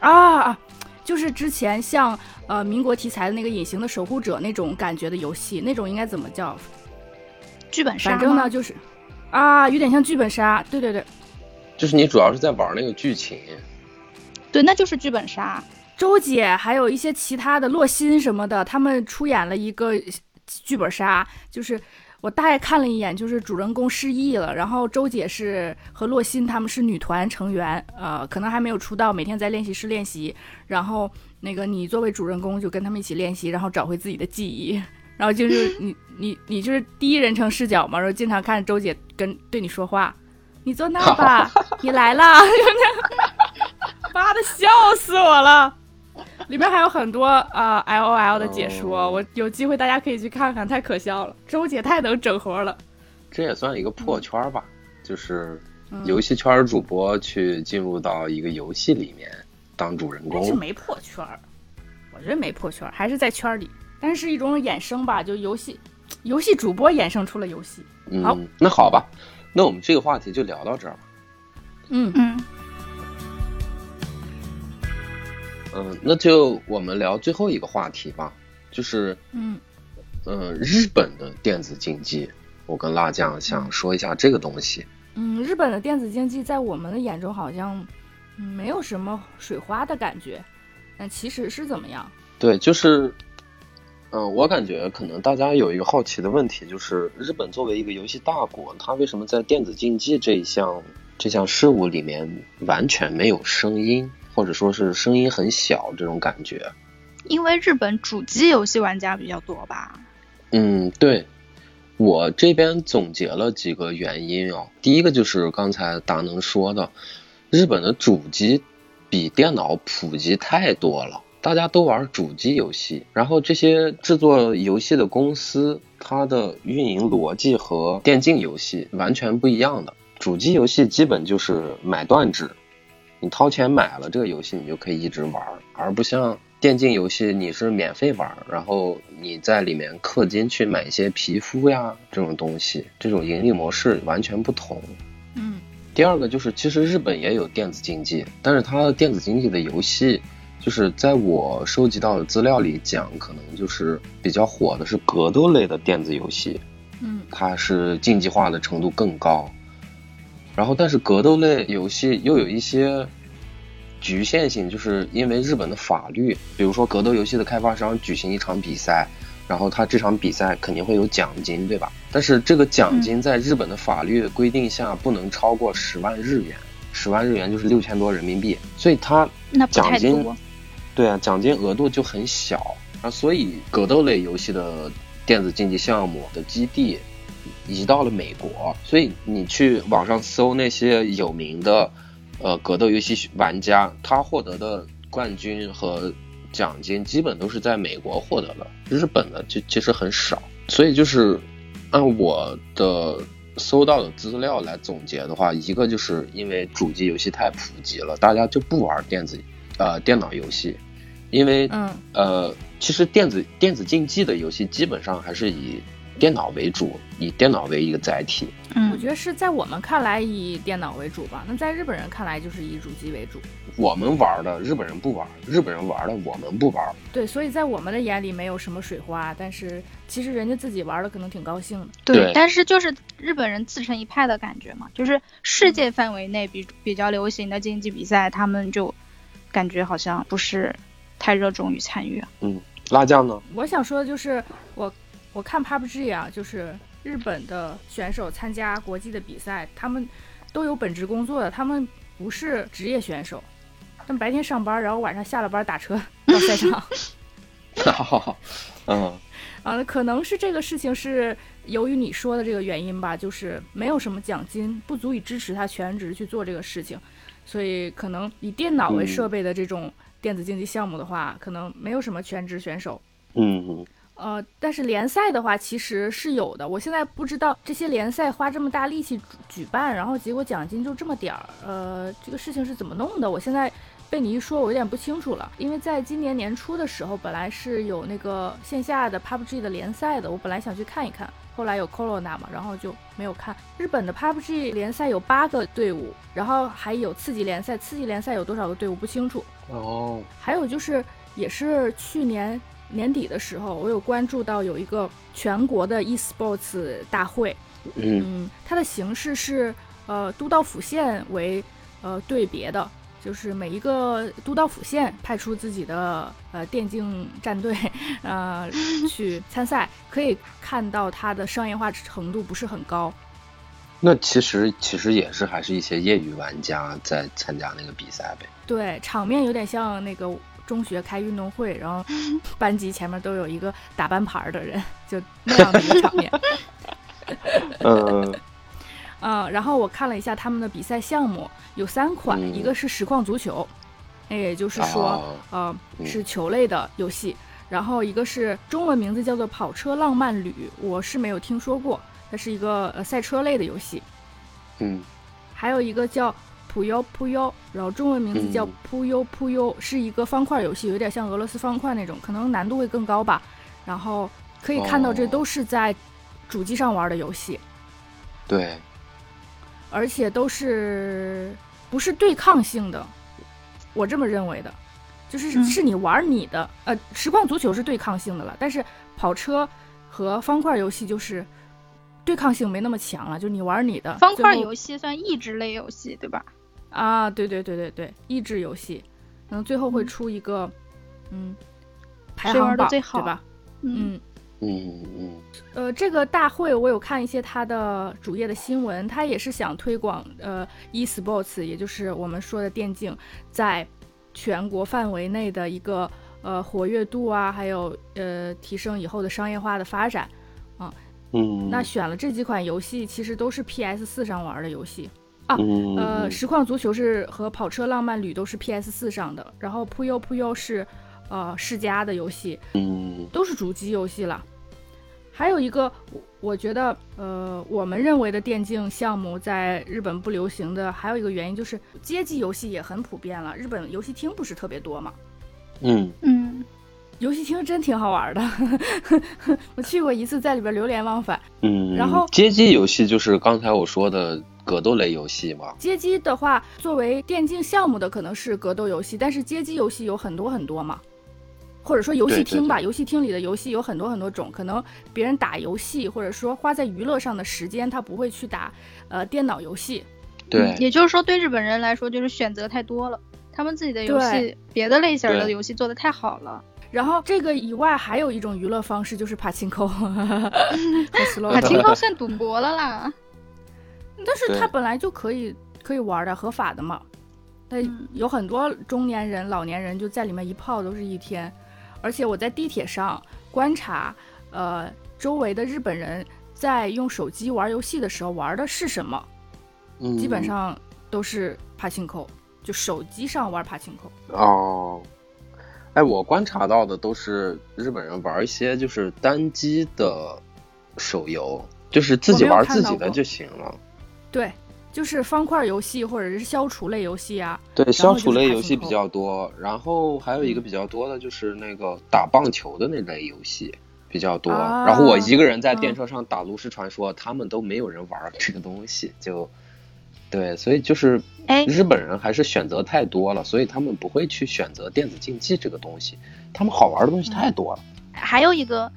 啊啊，就是之前像呃民国题材的那个隐形的守护者那种感觉的游戏，那种应该怎么叫？剧本杀反正呢就是啊，有点像剧本杀，对对对。就是你主要是在玩那个剧情。对，那就是剧本杀。周姐还有一些其他的洛心什么的，他们出演了一个剧本杀，就是我大概看了一眼，就是主人公失忆了，然后周姐是和洛欣他们是女团成员，呃，可能还没有出道，每天在练习室练习，然后那个你作为主人公就跟他们一起练习，然后找回自己的记忆，然后就是 你你你就是第一人称视角嘛，然后经常看周姐跟对你说话，你坐那儿吧，你来啦，妈的笑死我了。里面还有很多啊、L O L 的解说，哦我有机会大家可以去看看，太可笑了。周姐太能整活了。这也算一个破圈儿吧，就是嗯游戏圈儿主播去进入到一个游戏里面当主人公。但是没破圈儿，我觉得没破圈儿，还是在圈儿里，但是是一种衍生吧，就游戏，游戏主播衍生出了游戏。好嗯，那好吧，那我们这个话题就聊到这儿吧。嗯嗯，嗯，那就我们聊最后一个话题吧，就是嗯嗯，日本的电子竞技，我跟辣酱想说一下这个东西。嗯，日本的电子竞技在我们的眼中好像嗯没有什么水花的感觉，但其实是怎么样？对，就是，嗯，我感觉可能大家有一个好奇的问题，就是日本作为一个游戏大国，它为什么在电子竞技这一项这项事物里面完全没有声音，或者说是声音很小这种感觉？因为日本主机游戏玩家比较多吧。嗯，对，我这边总结了几个原因哦。第一个就是刚才达能说的，日本的主机比电脑普及太多了，大家都玩主机游戏，然后这些制作游戏的公司，它的运营逻辑和电竞游戏完全不一样的。主机游戏基本就是买断制，你掏钱买了这个游戏，你就可以一直玩儿，而不像电竞游戏你是免费玩儿，然后你在里面氪金去买一些皮肤呀这种东西，这种盈利模式完全不同。嗯第二个就是，其实日本也有电子竞技，但是它的电子竞技的游戏，就是在我收集到的资料里讲，可能就是比较火的是格斗类的电子游戏，嗯它是竞技化的程度更高。然后，但是格斗类游戏又有一些局限性，就是因为日本的法律，比如说格斗游戏的开发商举行一场比赛，然后他这场比赛肯定会有奖金，对吧？但是这个奖金在日本的法律规定下不能超过十万日元，十万日元就是六千多人民币，所以它那奖金。对啊，奖金额度就很小啊，所以格斗类游戏的电子竞技项目的基地移到了美国，所以你去网上搜那些有名的呃格斗游戏玩家，他获得的冠军和奖金基本都是在美国获得的，日本的就其实很少，所以就是按我的搜到的资料来总结的话，一个就是因为主机游戏太普及了，大家就不玩电子呃电脑游戏，因为嗯。呃，其实电子电子竞技的游戏基本上还是以电脑为主，以电脑为一个载体。嗯我嗯，觉得是在我们看来以电脑为主吧，那在日本人看来就是以主机为主。我们玩的日本人不玩，日本人玩的我们不玩。对，所以在我们的眼里没有什么水花，但是其实人家自己玩的可能挺高兴的。对对，但是就是日本人自成一派的感觉嘛，就是世界范围内比比较流行的竞技比赛，他们就感觉好像不是太热衷于参与。嗯，辣酱呢？我想说的就是，我我看 PUBG 啊，就是日本的选手参加国际的比赛，他们都有本职工作的，他们不是职业选手，他们白天上班，然后晚上下了班打车 到赛场。好 好嗯啊，可能是这个事情是由于你说的这个原因吧，就是没有什么奖金，不足以支持他全职去做这个事情，所以可能以电脑为设备的这种电子竞技项目的话，可能没有什么全职选手。嗯呃，但是联赛的话其实是有的，我现在不知道这些联赛花这么大力气举举办，然后结果奖金就这么点儿，呃，这个事情是怎么弄的？我现在被你一说，我有点不清楚了。因为在今年年初的时候，本来是有那个线下的 PUBG 的联赛的，我本来想去看一看，后来有 Corona 嘛，然后就没有看。日本的 PUBG 联赛有八个队伍，然后还有次级联赛，次级联赛有多少个队伍不清楚。哦，还有就是，也是去年年底的时候，我有关注到有一个全国的 eSports 大会，嗯嗯，它的形式是呃都道府县为呃对别的，就是每一个都道府县派出自己的呃电竞战队，呃去参赛，可以看到它的商业化程度不是很高。那其实其实也是还是一些业余玩家在参加那个比赛呗。对，场面有点像那个中学开运动会，然后班级前面都有一个打班牌的人，就那样的一个场面。嗯嗯，然后我看了一下他们的比赛项目，有三款，嗯一个是实况足球，那也就是说，啊呃，嗯是球类的游戏。然后一个是中文名字叫做《跑车浪漫旅》，我是没有听说过，它是一个呃赛车类的游戏。嗯还有一个叫《扑悠扑悠》，然后中文名字叫《嗯扑悠扑悠》，是一个方块游戏，有点像俄罗斯方块那种，可能难度会更高吧。然后可以看到，这哦都是在主机上玩的游戏。对，而且都是不是对抗性的，我这么认为的，就是嗯是你玩你的，呃，实况足球是对抗性的了，但是跑车和方块游戏就是对抗性没那么强了，就你玩你的。方块游戏算益智类游戏对吧？啊，对对对对对，益智游戏，可能最后会嗯出一个，嗯，排行榜，最好对吧？嗯嗯。嗯嗯呃，这个大会我有看一些它的主页的新闻，它也是想推广呃 e-sports，也就是我们说的电竞，在全国范围内的一个呃活跃度啊，还有呃提升以后的商业化的发展。嗯，那选了这几款游戏，其实都是 PS 四上玩的游戏。啊嗯呃，实况足球是和跑车浪漫旅都是 PS 四上的，然后扑悠扑悠是呃世嘉的游戏，嗯都是主机游戏了。还有一个，我我觉得，呃，我们认为的电竞项目在日本不流行的，还有一个原因就是街机游戏也很普遍了。日本游戏厅不是特别多嘛，嗯嗯，游戏厅真挺好玩的。我去过一次，在里边流连忘返。嗯，然后街机游戏就是刚才我说的格斗类游戏嘛，街机的话，作为电竞项目的可能是格斗游戏，但是街机游戏有很多很多嘛。或者说游戏厅吧，对游戏厅里的游戏有很多很多种，可能别人打游戏或者说花在娱乐上的时间，他不会去打呃电脑游戏。对嗯，也就是说对日本人来说就是选择太多了，他们自己的游戏别的类型的游戏做的太好了。然后这个以外，还有一种娱乐方式就是帕金扣和 slow 卡钦扣算赌博了啦。但是对它本来就可以可以玩的，合法的嘛。那嗯有很多中年人、老年人就在里面一泡都是一天，而且我在地铁上观察，呃，周围的日本人在用手机玩游戏的时候玩的是什么，嗯基本上都是帕钦扣，就手机上玩帕钦扣。哦。哎，我观察到的都是日本人玩一些就是单机的手游，就是自己玩自己的就行了。对，就是方块游戏或者是消除类游戏啊。对，消除类游戏比较多，然后还有一个嗯比较多的就是那个打棒球的那类游戏比较多。啊然后我一个人在电嗯车上打炉石传说，他们都没有人玩这个东西，就对，所以就是哎日本人还是选择太多了，所以他们不会去选择电子竞技这个东西，他们好玩的东西太多了。还有一个，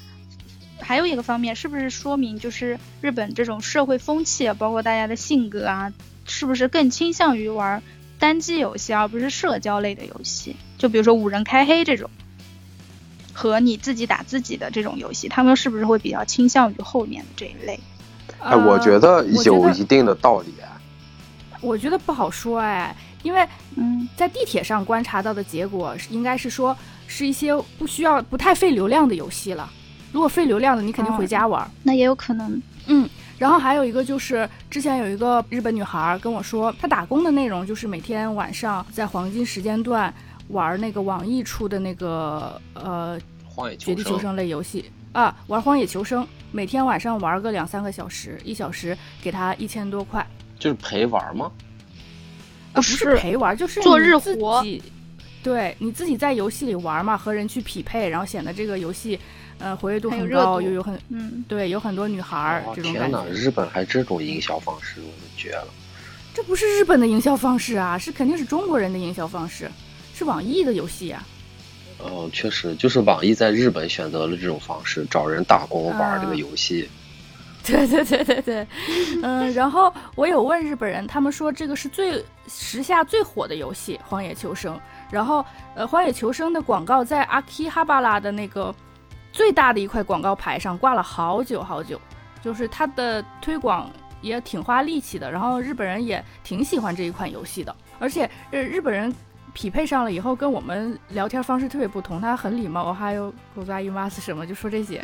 还有一个方面，是不是说明就是日本这种社会风气啊，包括大家的性格啊，是不是更倾向于玩单机游戏，而不是社交类的游戏？就比如说五人开黑这种，和你自己打自己的这种游戏，他们是不是会比较倾向于后面的这一类？哎，我呃觉得我觉得有一定的道理啊。我觉得不好说哎，因为嗯在地铁上观察到的结果是，应该是说是一些不需要、不太费流量的游戏了。如果费流量的，你肯定回家玩。那也有可能。嗯，然后还有一个就是，之前有一个日本女孩跟我说，她打工的内容就是每天晚上在黄金时间段玩那个网易出的那个呃荒野绝地求生，类游戏啊，玩荒野求生，每天晚上玩个两三个小时，一小时给她一千多块。就是陪玩吗？啊，不是是陪玩，就是做日活己。对，你自己在游戏里玩嘛，和人去匹配，然后显得这个游戏，呃，活跃度很高，又有很嗯，对，有很多女孩儿哦这种感天哪，日本还这种营销方式，我就绝了。这不是日本的营销方式啊，是肯定是中国人的营销方式，是网易的游戏啊。哦，确实，就是网易在日本选择了这种方式，找人打工玩这个啊游戏。对对对对对，嗯，然后我有问日本人，他们说这个是最时下最火的游戏《荒野求生》，然后呃，《荒野求生》的广告在阿基哈巴拉的那个最大的一块广告牌上挂了好久好久，就是它的推广也挺花力气的，然后日本人也挺喜欢这一款游戏的，而且日日本人匹配上了以后，跟我们聊天方式特别不同。他很礼貌，还有狗抓伊玛斯什么，就说这些，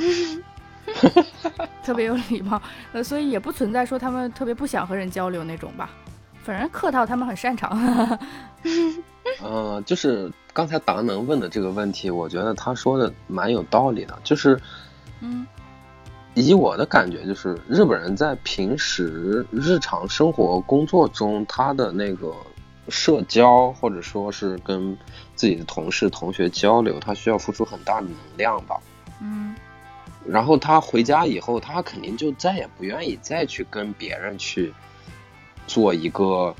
特别有礼貌。呃，所以也不存在说他们特别不想和人交流那种吧。反正客套他们很擅长。嗯，就是刚才达能问的这个问题，我觉得他说的蛮有道理的。就是，嗯，以我的感觉，就是日本人在平时日常生活工作中，他的那个社交或者说是跟自己的同事同学交流，他需要付出很大的能量吧。嗯。然后他回家以后，他肯定就再也不愿意再去跟别人去做一个。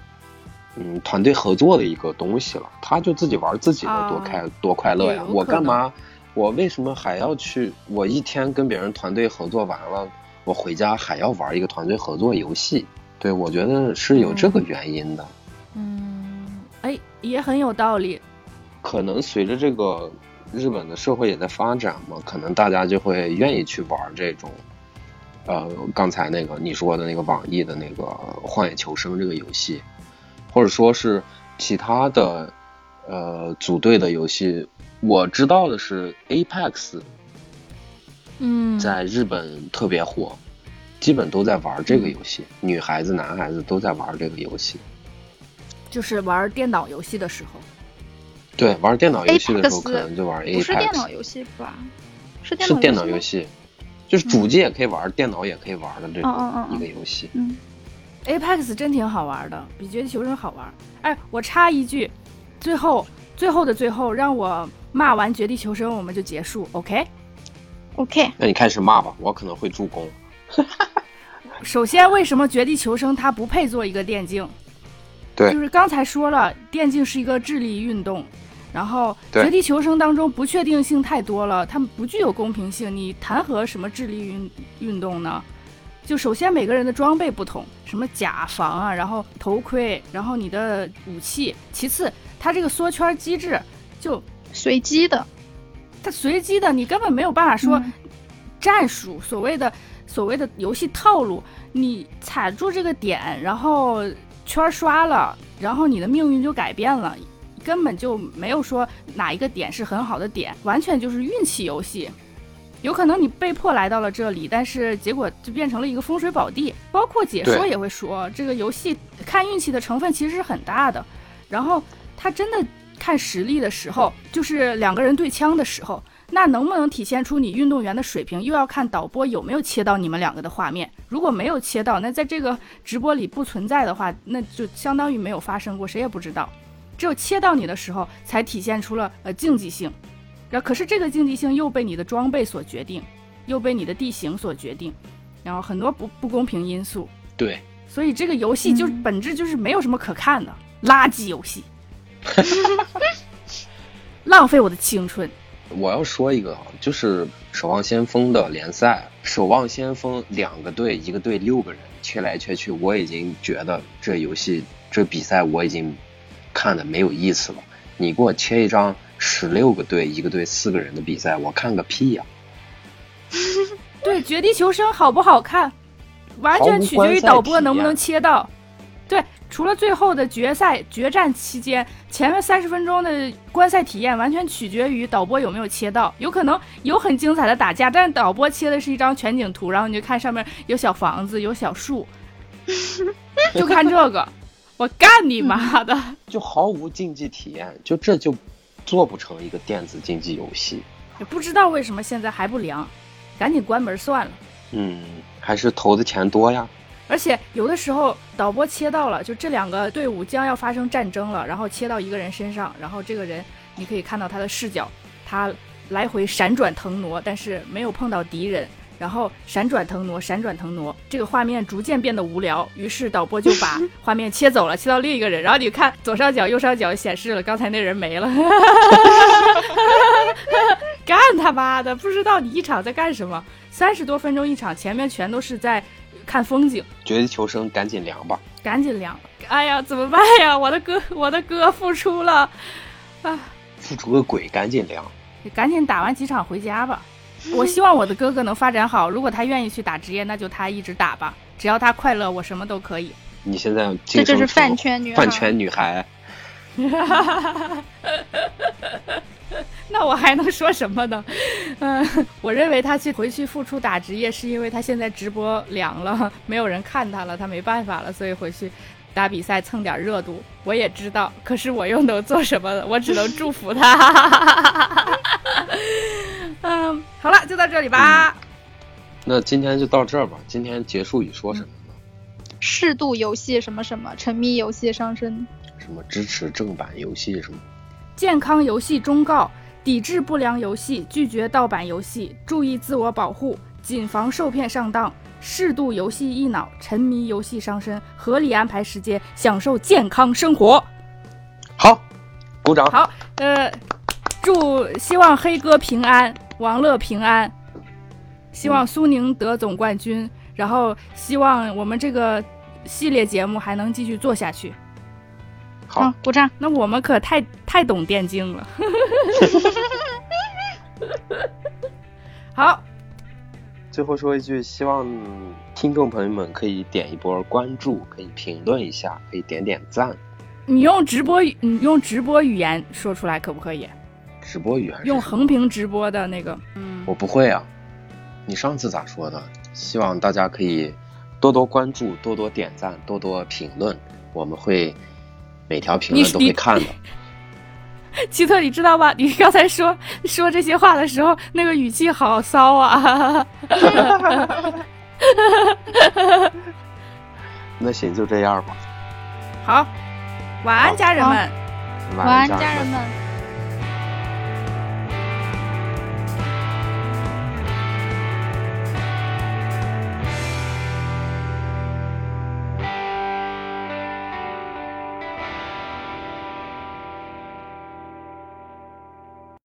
嗯，团队合作的一个东西了，他就自己玩自己的，多开多快乐呀！我干嘛？我为什么还要去？我一天跟别人团队合作完了，我回家还要玩一个团队合作游戏？对，我觉得是有这个原因的。嗯，哎，也很有道理。可能随着这个日本的社会也在发展嘛，可能大家就会愿意去玩这种，呃，刚才那个你说的那个网易的那个《荒野求生》这个游戏。或者说是其他的，呃，组队的游戏，我知道的是 Apex，嗯，在日本特别火，基本都在玩这个游戏，女孩子、男孩子都在玩这个游戏，就是玩电脑游戏的时候，对，玩电脑游戏的时候可能就玩 Apex，不是电脑游戏吧？是电脑游戏，就是主机也可以玩，电脑也可以玩的这种一个游戏，嗯。Apex 真挺好玩的，比绝地求生好玩。哎，我插一句，最后最后的最后，让我骂完绝地求生，我们就结束。OK？OK？那你开始骂吧，我可能会助攻。首先，为什么绝地求生它不配做一个电竞？对，就是刚才说了，电竞是一个智力运动，然后绝地求生当中不确定性太多了，他们不具有公平性，你谈何什么智力运运动呢？就首先每个人的装备不同，什么甲防啊，然后头盔，然后你的武器。其次，它这个缩圈机制就随机的，它随机的，你根本没有办法说战术。所谓的所谓的游戏套路，你踩住这个点，然后圈刷了，然后你的命运就改变了，根本就没有说哪一个点是很好的点，完全就是运气游戏。有可能你被迫来到了这里，但是结果就变成了一个风水宝地。包括解说也会说，这个游戏看运气的成分其实是很大的。然后他真的看实力的时候，就是两个人对枪的时候，那能不能体现出你运动员的水平，又要看导播有没有切到你们两个的画面。如果没有切到，那在这个直播里不存在的话，那就相当于没有发生过，谁也不知道。只有切到你的时候，才体现出了呃竞技性。然后，可是这个竞技性又被你的装备所决定，又被你的地形所决定，然后很多不不公平因素。对，所以这个游戏就是本质就是没有什么可看的 垃圾游戏，浪费我的青春。我要说一个，就是《守望先锋》的联赛，《守望先锋》两个队，一个队六个人，切来切去，我已经觉得这游戏这比赛我已经看的没有意思了。你给我切一张。十六个队，一个队四个人的比赛，我看个屁呀！对，绝地求生好不好看，完全取决于导播能不能切到。对，除了最后的决赛决战期间，前面三十分钟的观赛体验完全取决于导播有没有切到。有可能有很精彩的打架，但是导播切的是一张全景图，然后你就看上面有小房子，有小树，就看这个，我干你妈的！就毫无竞技体验，就这就。做不成一个电子竞技游戏，也不知道为什么现在还不凉，赶紧关门算了。嗯，还是投的钱多呀。而且有的时候导播切到了，就这两个队伍将要发生战争了，然后切到一个人身上，然后这个人你可以看到他的视角，他来回闪转腾挪，但是没有碰到敌人。然后闪转腾挪，闪转腾挪，这个画面逐渐变得无聊。于是导播就把 画面切走了，切到另一个人。然后你看左上角、右上角显示了刚才那人没了。干他妈的！不知道你一场在干什么？三十多分钟一场，前面全都是在看风景。绝地求生，赶紧凉吧！赶紧凉！哎呀，怎么办呀？我的哥，我的哥复出了！啊！复出个鬼！赶紧凉！你赶紧打完几场回家吧。我希望我的哥哥能发展好。如果他愿意去打职业，那就他一直打吧。只要他快乐，我什么都可以。你现在这就是饭圈女孩。饭圈女孩。那我还能说什么呢？嗯，我认为他去回去复出打职业，是因为他现在直播凉了，没有人看他了，他没办法了，所以回去打比赛蹭点热度。我也知道，可是我又能做什么呢？我只能祝福他。嗯，好了，就到这里吧。那今天就到这儿吧。今天结束语说什么呢？适度游戏什么什么，沉迷游戏伤身。什么支持正版游戏什么？健康游戏忠告：抵制不良游戏，拒绝盗版游戏，注意自我保护，谨防受骗上当。适度游戏益脑，沉迷游戏伤身，合理安排时间，享受健康生活。好，鼓掌。好，呃，祝希望黑哥平安，王乐平安，希望苏宁得总冠军，然后希望我们这个系列节目还能继续做下去。好，鼓掌。那我们可太太懂电竞了。好，最后说一句，希望听众朋友们可以点一波关注，可以评论一下，可以点点赞。你用直播语，你用直播语言说出来可不可以？直播语言用横屏直播的那个，嗯，我不会啊。你上次咋说的？希望大家可以多多关注，多多点赞，多多评论，我们会每条评论都会看的。奇特，你知道吗？你刚才说说这些话的时候，那个语气好骚啊！那行，就这样吧。好，晚安，家人们。晚安，家人们。